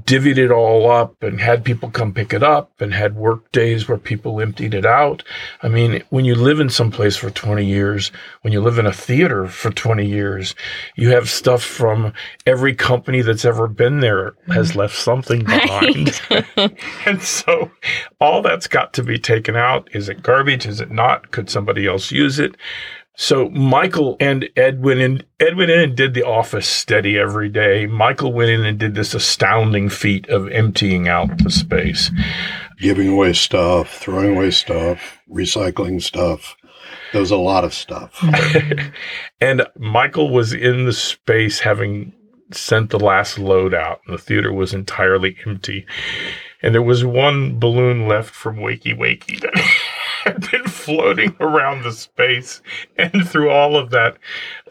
divvied it all up and had people come pick it up and had work days where people emptied it out. I mean, when you live in some place for 20 years, when you live in a theater for 20 years, you have stuff from every company that's ever been there has mm-hmm. left something behind. and so all that's got to be taken out. Is it garbage? Is it not? Could somebody else use it? So Michael and Ed went in. Ed went in and did the office steady every day. Michael went in and did this astounding feat of emptying out the space, giving away stuff, throwing away stuff, recycling stuff. There was a lot of stuff. and Michael was in the space having sent the last load out, and the theater was entirely empty. And there was one balloon left from Wakey Wakey that had been floating around the space and through all of that,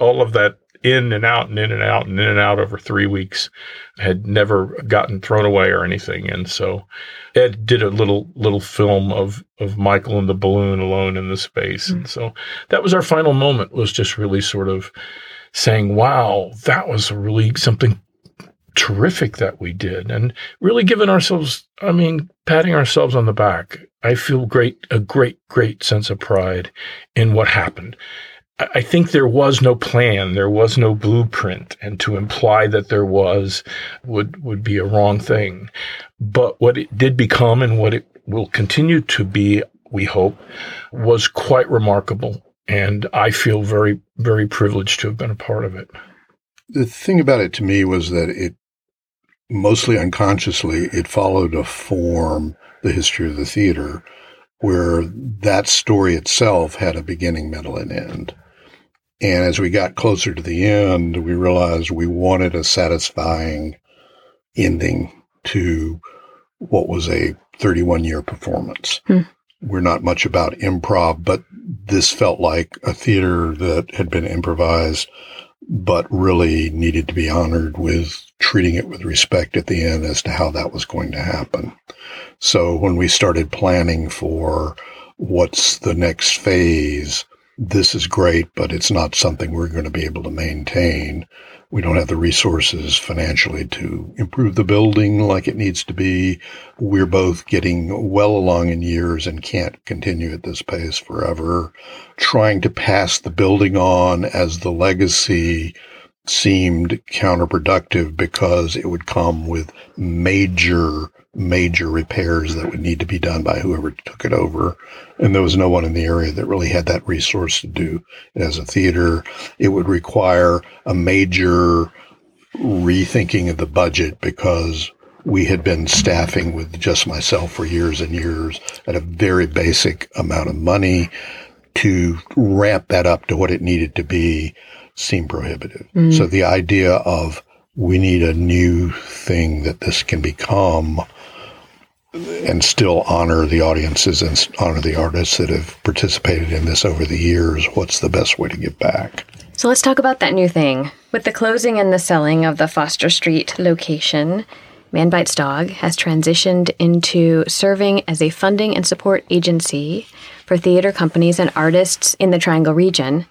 all of that in and out and in and out and in and out over three weeks had never gotten thrown away or anything. And so Ed did a little little film of of Michael and the balloon alone in the space. Mm-hmm. And so that was our final moment was just really sort of saying, wow, that was really something terrific that we did and really giving ourselves, I mean, patting ourselves on the back. I feel great, a great, great sense of pride in what happened. I think there was no plan, there was no blueprint, and to imply that there was would would be a wrong thing. But what it did become and what it will continue to be, we hope, was quite remarkable. And I feel very, very privileged to have been a part of it. The thing about it to me was that it mostly unconsciously, it followed a form, the history of the theater, where that story itself had a beginning, middle, and end. And as we got closer to the end, we realized we wanted a satisfying ending to what was a 31 year performance. Hmm. We're not much about improv, but this felt like a theater that had been improvised but really needed to be honored with treating it with respect at the end as to how that was going to happen. So when we started planning for what's the next phase, this is great, but it's not something we're going to be able to maintain we don't have the resources financially to improve the building like it needs to be. We're both getting well along in years and can't continue at this pace forever. Trying to pass the building on as the legacy seemed counterproductive because it would come with major major repairs that would need to be done by whoever took it over. And there was no one in the area that really had that resource to do it as a theater. It would require a major rethinking of the budget because we had been staffing with just myself for years and years at a very basic amount of money to ramp that up to what it needed to be seemed prohibitive. Mm. So the idea of we need a new thing that this can become and still honor the audiences and honor the artists that have participated in this over the years. What's the best way to give back? So let's talk about that new thing. With the closing and the selling of the Foster Street location, Man Bites Dog has transitioned into serving as a funding and support agency for theater companies and artists in the Triangle region.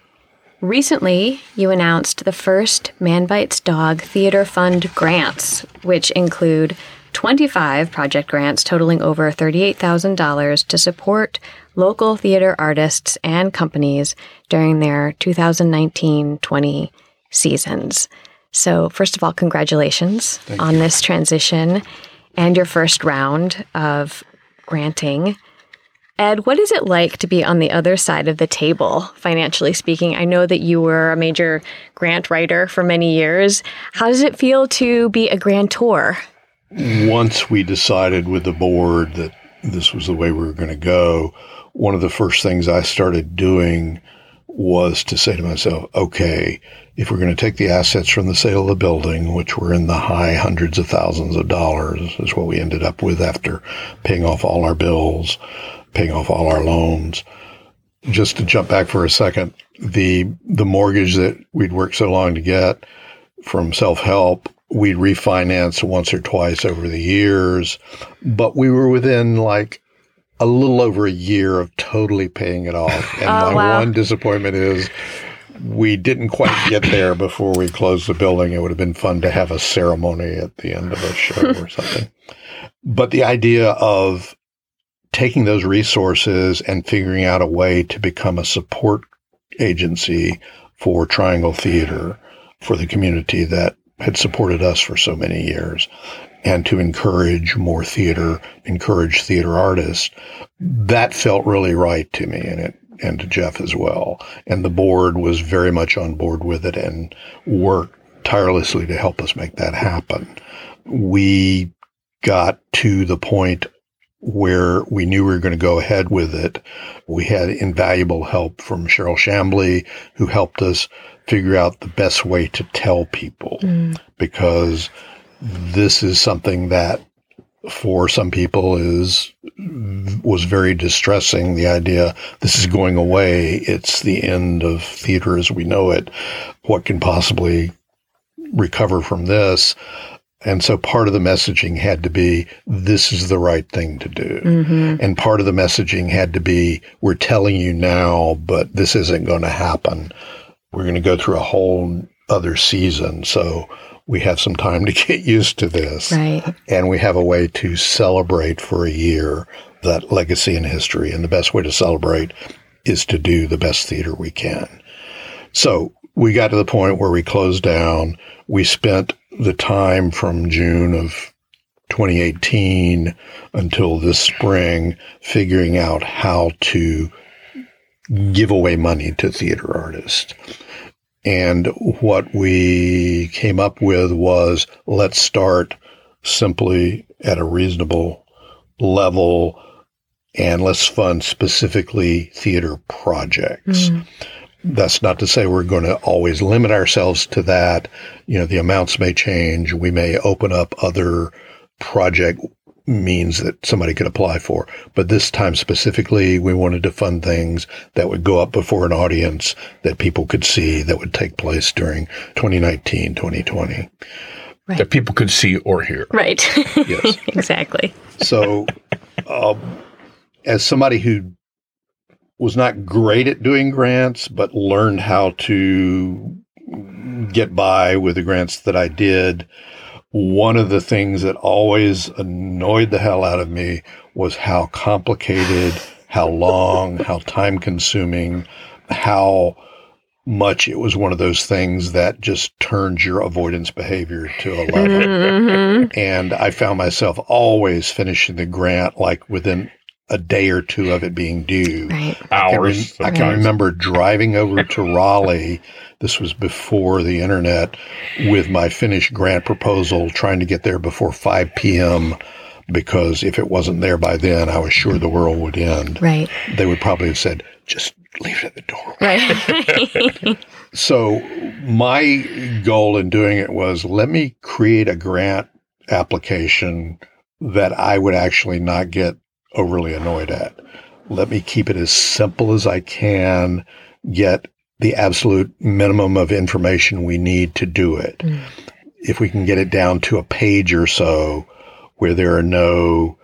Recently, you announced the first Man Bites Dog Theater Fund grants, which include 25 project grants totaling over $38,000 to support local theater artists and companies during their 2019 20 seasons. So, first of all, congratulations Thank on you. this transition and your first round of granting. Ed, what is it like to be on the other side of the table, financially speaking? I know that you were a major grant writer for many years. How does it feel to be a grantor? once we decided with the board that this was the way we were going to go, one of the first things I started doing was to say to myself, okay, if we're going to take the assets from the sale of the building, which were in the high hundreds of thousands of dollars, is what we ended up with after paying off all our bills, paying off all our loans. Just to jump back for a second, the the mortgage that we'd worked so long to get from self help we'd refinance once or twice over the years, but we were within like a little over a year of totally paying it off. And Oh, my wow. one disappointment is we didn't quite get there before we closed the building. It would have been fun to have a ceremony at the end of a show or something. But the idea of taking those resources and figuring out a way to become a support agency for Triangle Theater for the community that had supported us for so many years and to encourage more theater, encourage theater artists, that felt really right to me and it and to Jeff as well. And the board was very much on board with it and worked tirelessly to help us make that happen. We got to the point where we knew we were going to go ahead with it. We had invaluable help from Cheryl Chamblee, who helped us figure out the best way to tell people. Mm. Because this is something that for some people is was very distressing the idea this is going away. It's the end of theater as we know it. What can possibly recover from this and so part of the messaging had to be this is the right thing to do Mm-hmm. and part of the messaging had to be we're telling you now but this isn't going to happen we're going to go through a whole other season so we have some time to get used to this Right. and we have a way to celebrate for a year that legacy and history. And the best way to celebrate is to do the best theater we can. So we got to the point where we closed down. We spent the time from June of 2018 until this spring figuring out how to give away money to theater artists. And what we came up with was let's start simply at a reasonable level and let's fund specifically theater projects. Mm-hmm. That's not to say we're going to always limit ourselves to that. You know, the amounts may change. We may open up other project means that somebody could apply for. But this time specifically, we wanted to fund things that would go up before an audience that people could see that would take place during 2019, 2020. that people could see or hear. Right. Yes. exactly. So, um, as somebody who was not great at doing grants, but learned how to get by with the grants that I did, one of the things that always annoyed the hell out of me was how complicated, how long, how time consuming, how much it was one of those things that just turns your avoidance behavior to 11. Mhm. And I found myself always finishing the grant like within a day or two of it being due. Right. I can, rem- Hours. I can sometimes. remember driving over to Raleigh. This was before the internet with my finished grant proposal, trying to get there before 5 p.m. Because if it wasn't there by then, I was sure the world would end. Right. They would probably have said, just leave it at the door. Right. So my goal in doing it was let me create a grant application that I would actually not get overly annoyed at. Let me keep it as simple as I can, get the absolute minimum of information we need to do it. Mm. If we can get it down to a page or so where there are no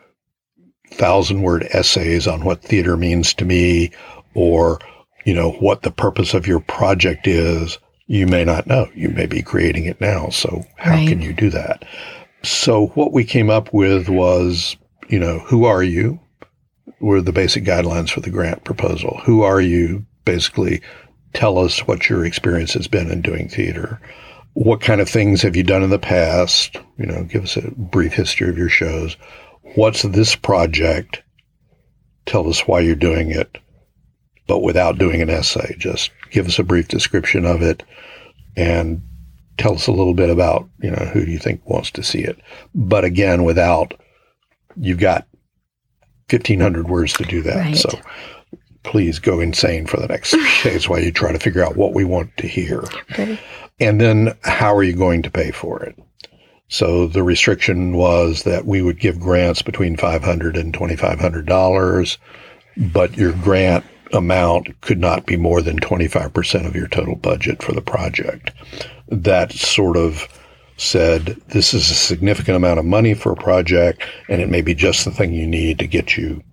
thousand word essays on what theater means to me or you know, what the purpose of your project is, you may not know. You may be creating it now. So how Right. can you do that? So what we came up with was, you know, who are you? Were the basic guidelines for the grant proposal. Who are you? Basically, tell us what your experience has been in doing theater. What kind of things have you done in the past? You know, give us a brief history of your shows. What's this project? Tell us why you're doing it but without doing an essay. Just give us a brief description of it and tell us a little bit about, you know, who do you think wants to see it. But again, without, you've got 1,500 words to do that. Right. So please go insane for the next few days while you try to figure out what we want to hear. Right. And then how are you going to pay for it? So the restriction was that we would give grants between $500 and $2,500, but your grant amount could not be more than 25% of your total budget for the project. That sort of said, this is a significant amount of money for a project, and it may be just the thing you need to get you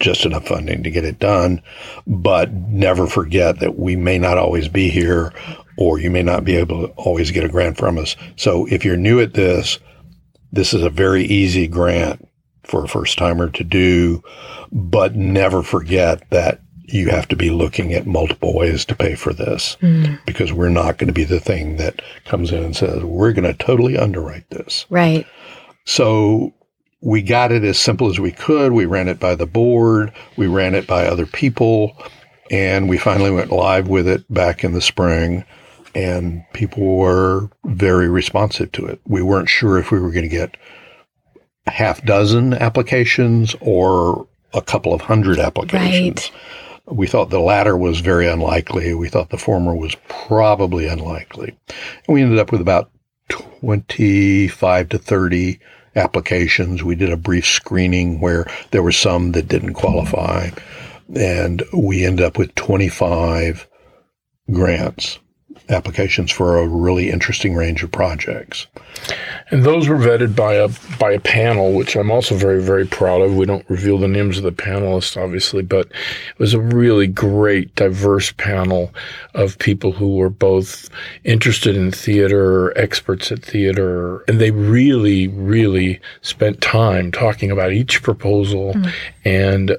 just enough funding to get it done. But never forget that we may not always be here or you may not be able to always get a grant from us. So if you're new at this, this is a very easy grant for a first timer to do, but never forget that you have to be looking at multiple ways to pay for this mm. because we're not going to be the thing that comes in and says, we're going to totally underwrite this. Right. So we got it as simple as we could. We ran it by the board, we ran it by other people, and we finally went live with it back in the spring. And people were very responsive to it. We weren't sure if we were going to get a half dozen applications or a couple of hundred applications. Right. We thought the latter was very unlikely. We thought the former was probably unlikely. And we ended up with about 25 to 30 applications. We did a brief screening where there were some that didn't qualify. And we ended up with 25 grants applications for a really interesting range of projects. And those were vetted by a by a panel, which I'm also very very proud of. We don't reveal the names of the panelists, obviously, but it was a really great, diverse panel of people who were both interested in theater, experts at theater, and they really, really spent time talking about each proposal mm. and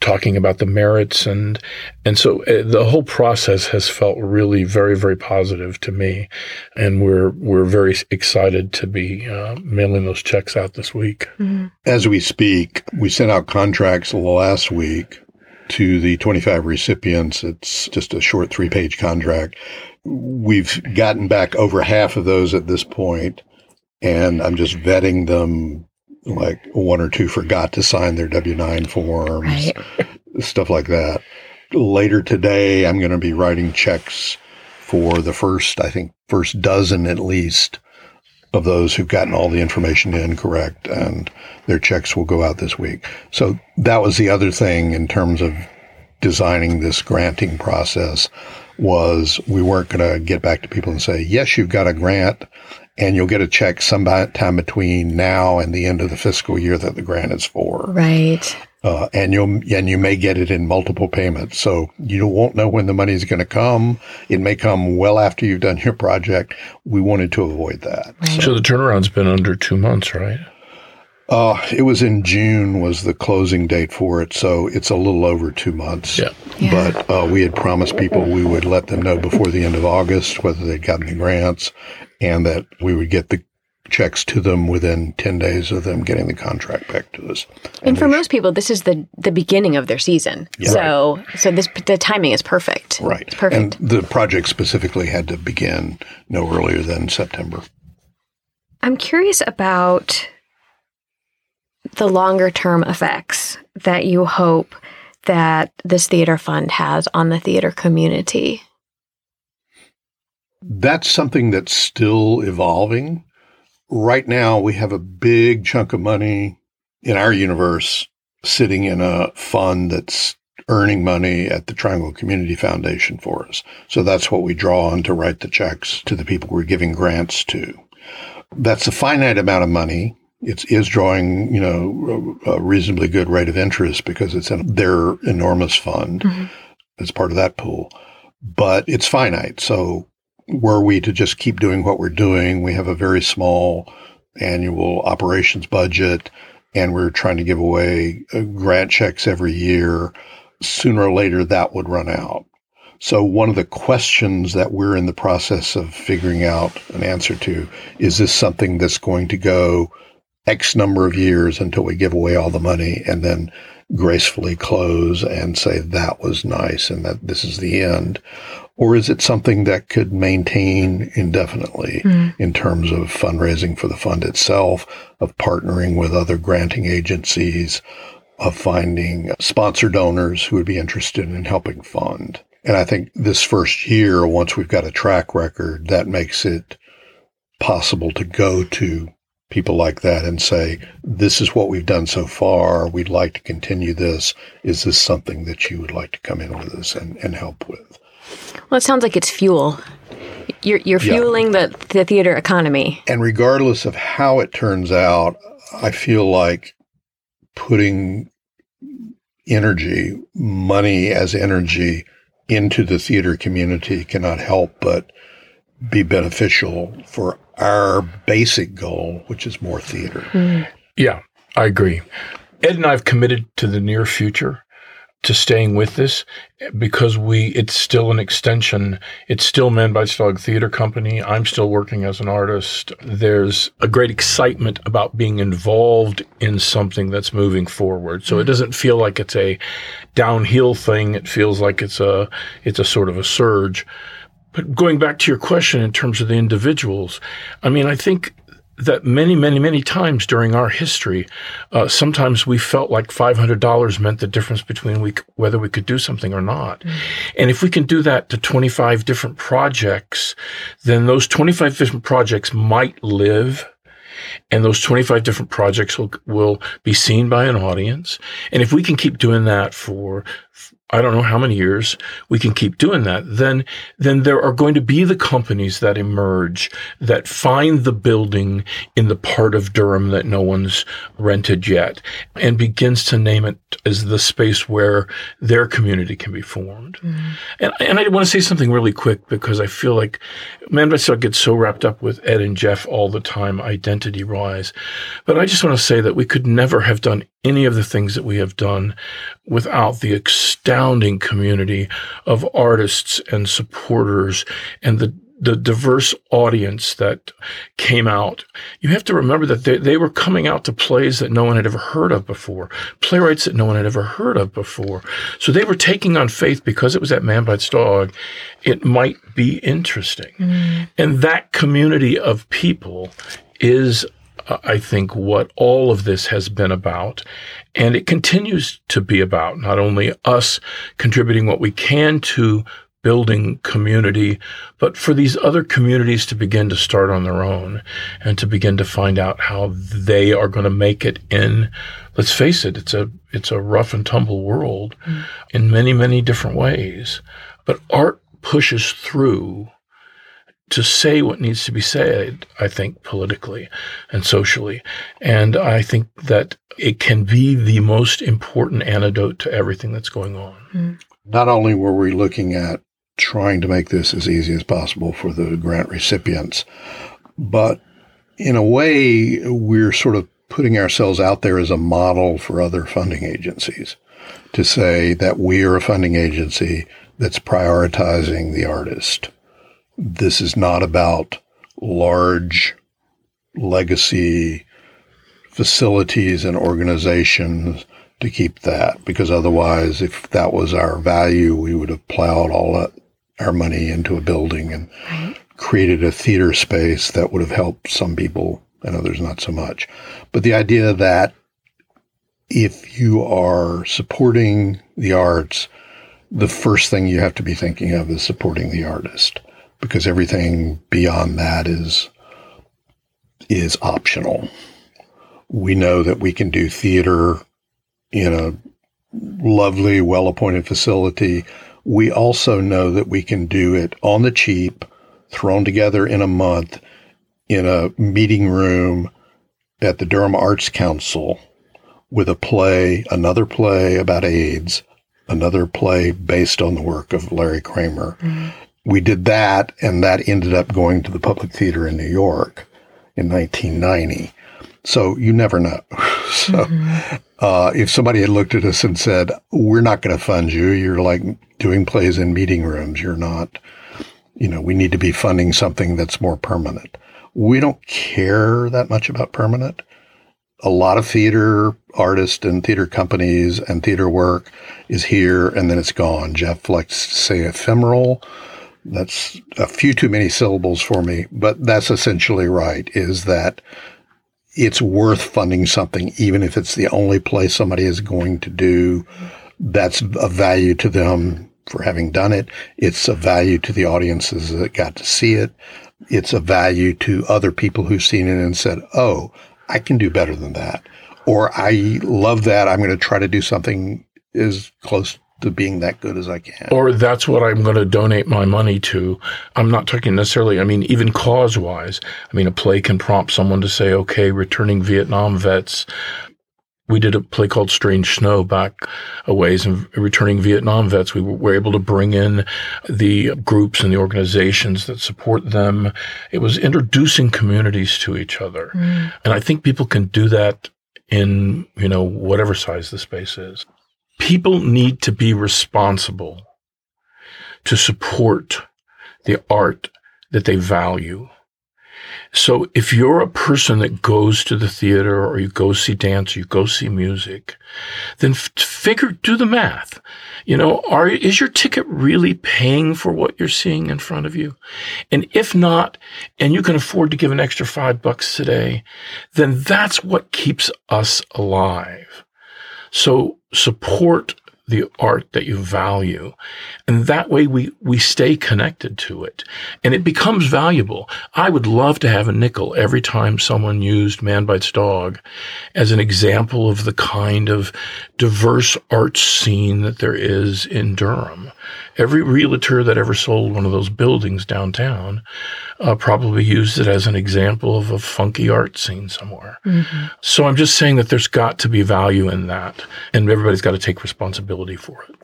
talking about the merits and and so uh, the whole process has felt really very, very positive to me, and we're we're very excited to be uh, mailing those checks out this week. Mm-hmm. As we speak, we sent out contracts last week to the 25 recipients. It's just a short three page contract. We've gotten back over half of those at this point, and I'm just vetting them. Like one or two forgot to sign their W 9 forms, right. stuff like that later today, I'm going to be writing checks for the first, I think, first dozen at least of those who've gotten all the information in correct, and their checks will go out this week. So that was the other thing in terms of designing this granting process was we weren't going to get back to people and say, yes, you've got a grant and you'll get a check sometime between now and the end of the fiscal year that the grant is for. Right. Uh, and you and you may get it in multiple payments. So you won't know when the money is going to come. It may come well after you've done your project. We wanted to avoid that. Right. So. so the turnaround's been under two months, right? Uh, it was in June was the closing date for it, so it's a little over two months. Yeah. yeah. But uh, we had promised people we would let them know before the end of August whether they'd gotten the grants, and that we would get the checks to them within 10 days of them getting the contract back to us. And, and for most people this is the the beginning of their season. Yeah. So right. so this the timing is perfect. Right. It's perfect. And the project specifically had to begin no earlier than September. I'm curious about the longer term effects that you hope that this theater fund has on the theater community. That's something that's still evolving right now we have a big chunk of money in our universe sitting in a fund that's earning money at the Triangle Community Foundation for us. So that's what we draw on to write the checks to the people we're giving grants to. That's a finite amount of money. It is drawing, you know, a reasonably good rate of interest because it's in their enormous fund mm-hmm. as part of that pool. But it's finite. So were we to just keep doing what we're doing, we have a very small annual operations budget and we're trying to give away uh, grant checks every year. Sooner or later, that would run out. So one of the questions that we're in the process of figuring out an answer to is this something that's going to go X number of years until we give away all the money and then gracefully close and say that was nice and that this is the end? Or is it something that could maintain indefinitely mm. in terms of fundraising for the fund itself, of partnering with other granting agencies, of finding sponsor donors who would be interested in helping fund? And I think this first year, once we've got a track record, that makes it possible to go to people like that and say, this is what we've done so far. We'd like to continue this. Is this something that you would like to come in with us and, and help with? Well, it sounds like it's fuel. You're, you're fueling yeah. the, the theater economy. And regardless of how it turns out, I feel like putting energy, money as energy into the theater community cannot help but be beneficial for our basic goal, which is more theater. Mm. Yeah, I agree. Ed and I have committed to the near future to staying with this because we it's still an extension. It's still man bites dog theater company. I'm still working as an artist. There's a great excitement about being involved in something that's moving forward. So it mm-hmm. doesn't feel like it's a downhill thing. It feels like it's a it's a sort of a surge. But going back to your question in terms of the individuals i mean i think that many, many, many times during our history, uh, sometimes we felt like $500 meant the difference between we, whether we could do something or not. Mm. And if we can do that to 25 different projects, then those 25 different projects might live and those 25 different projects will, will be seen by an audience. And if we can keep doing that for I don't know how many years we can keep doing that, then, then there are going to be the companies that emerge that find the building in the part of Durham that no one's rented yet and begins to name it as the space where their community can be formed. Mm-hmm. And, and I want to say something really quick because I feel like Man Bites Dog gets so wrapped up with Ed and Jeff all the time, identity wise. But I just want to say that we could never have done any of the things that we have done without the astounding community of artists and supporters and the the diverse audience that came out. You have to remember that they, they were coming out to plays that no one had ever heard of before, playwrights that no one had ever heard of before. So they were taking on faith because it was that Man Bites Dog. It might be interesting. Mm. And that community of people is I think, what all of this has been about. And it continues to be about not only us contributing what we can to building community, but for these other communities to begin to start on their own and to begin to find out how they are going to make it in, let's face it, it's a, it's a rough and tumble world mm. in many, many different ways. But art pushes through to say what needs to be said, I think, politically and socially. And I think that it can be the most important antidote to everything that's going on. Mm. Not only were we looking at trying to make this as easy as possible for the grant recipients, but in a way, we're sort of putting ourselves out there as a model for other funding agencies to say that we are a funding agency that's prioritizing the artist this is not about large legacy facilities and organizations to keep that because otherwise if that was our value we would have plowed all that, our money into a building and right. created a theater space that would have helped some people and others not so much but the idea that if you are supporting the arts the first thing you have to be thinking of is supporting the artist because everything beyond that is is optional. We know that we can do theater in a lovely, well appointed facility. We also know that we can do it on the cheap, thrown together in a month in a meeting room at the Durham Arts Council with a play, another play about AIDS, another play based on the work of Larry Kramer. Mm-hmm we did that, and that ended up going to the Public Theater in New York in 1990. So you never know. so mm-hmm. uh, if somebody had looked at us and said, "We're not going to fund you. You're like doing plays in meeting rooms. You're not." You know, we need to be funding something that's more permanent. We don't care that much about permanent. A lot of theater artists and theater companies and theater work is here and then it's gone. Jeff likes to say ephemeral that's a few too many syllables for me, but that's essentially right is that it's worth funding something, even if it's the only place somebody is going to do. That's a value to them for having done it. It's a value to the audiences that got to see it. It's a value to other people who've seen it and said, Oh, I can do better than that. Or I love that. I'm going to try to do something as close to being that good as I can. Or that's what I'm going to donate my money to. I'm not talking necessarily, I mean, even cause wise. I mean, a play can prompt someone to say, okay, returning Vietnam vets, we did a play called Strange Snow back a ways and returning Vietnam vets. We were able to bring in the groups and the organizations that support them. It was introducing communities to each other. Mm. And I think people can do that in, you know, whatever size the space is. People need to be responsible to support the art that they value. So if you're a person that goes to the theater or you go see dance or you go see music, then figure, do the math. You know, are, is your ticket really paying for what you're seeing in front of you? And if not, and you can afford to give an extra five bucks today, then that's what keeps us alive. So support the art that you value. And that way we, we stay connected to it and it becomes valuable. I would love to have a nickel every time someone used Man Bites Dog as an example of the kind of diverse art scene that there is in Durham. Every realtor that ever sold one of those buildings downtown uh, probably used it as an example of a funky art scene somewhere. Mm-hmm. So I'm just saying that there's got to be value in that, and everybody's got to take responsibility for it.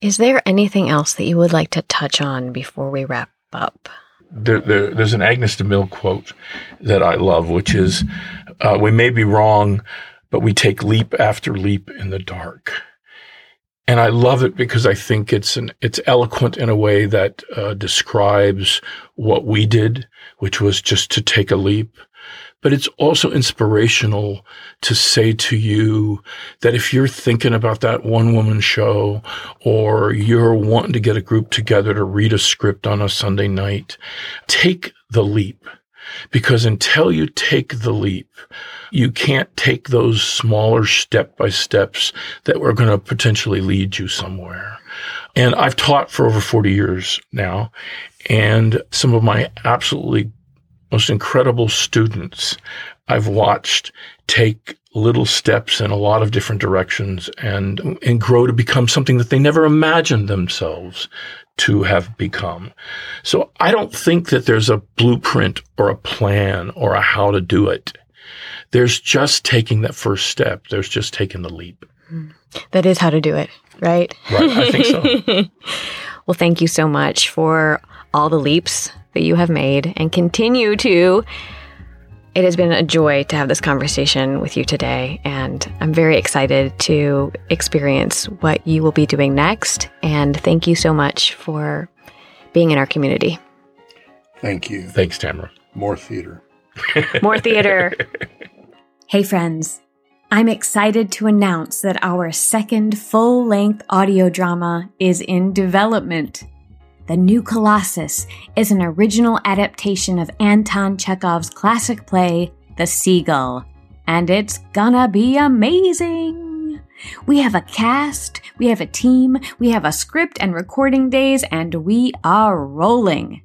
Is there anything else that you would like to touch on before we wrap up? There, there, there's an Agnes de Mille quote that I love, which is, uh, "We may be wrong, but we take leap after leap in the dark." and I love it because I think it's an it's eloquent in a way that uh, describes what we did, which was just to take a leap. But it's also inspirational to say to you that if you're thinking about that one woman show or you're wanting to get a group together to read a script on a Sunday night, take the leap because until you take the leap, you can't take those smaller step by steps that were going to potentially lead you somewhere. And I've taught for over 40 years now, and some of my absolutely most incredible students I've watched take little steps in a lot of different directions and and grow to become something that they never imagined themselves to have become. So I don't think that there's a blueprint or a plan or a how to do it. There's just taking that first step. There's just taking the leap. Hmm. That is how to do it, right? Right. I think so. well, thank you so much for all the leaps that you have made and continue to it has been a joy to have this conversation with you today, and I'm very excited to experience what you will be doing next. And thank you so much for being in our community. Thank you. Thanks, Tamara. More theater. More theater. hey, friends. I'm excited to announce that our second full length audio drama is in development. The New Colossus is an original adaptation of Anton Chekhov's classic play, The Seagull, and it's gonna be amazing! We have a cast, we have a team, we have a script and recording days, and we are rolling.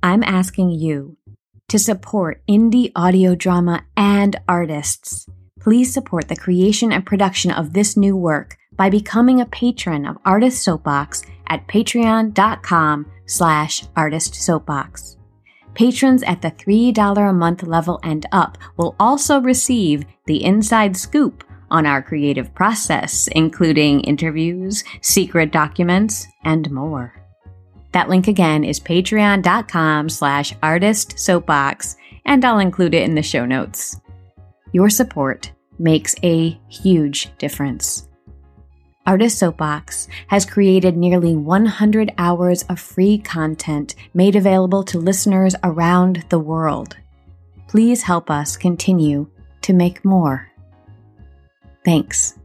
I'm asking you to support indie audio drama and artists. Please support the creation and production of this new work by becoming a patron of Artist Soapbox at patreon.com slash artistsoapbox. Patrons at the $3 a month level and up will also receive the inside scoop on our creative process, including interviews, secret documents, and more. That link again is patreon.com slash artistsoapbox, and I'll include it in the show notes. Your support makes a huge difference. Artist Soapbox has created nearly 100 hours of free content made available to listeners around the world. Please help us continue to make more. Thanks.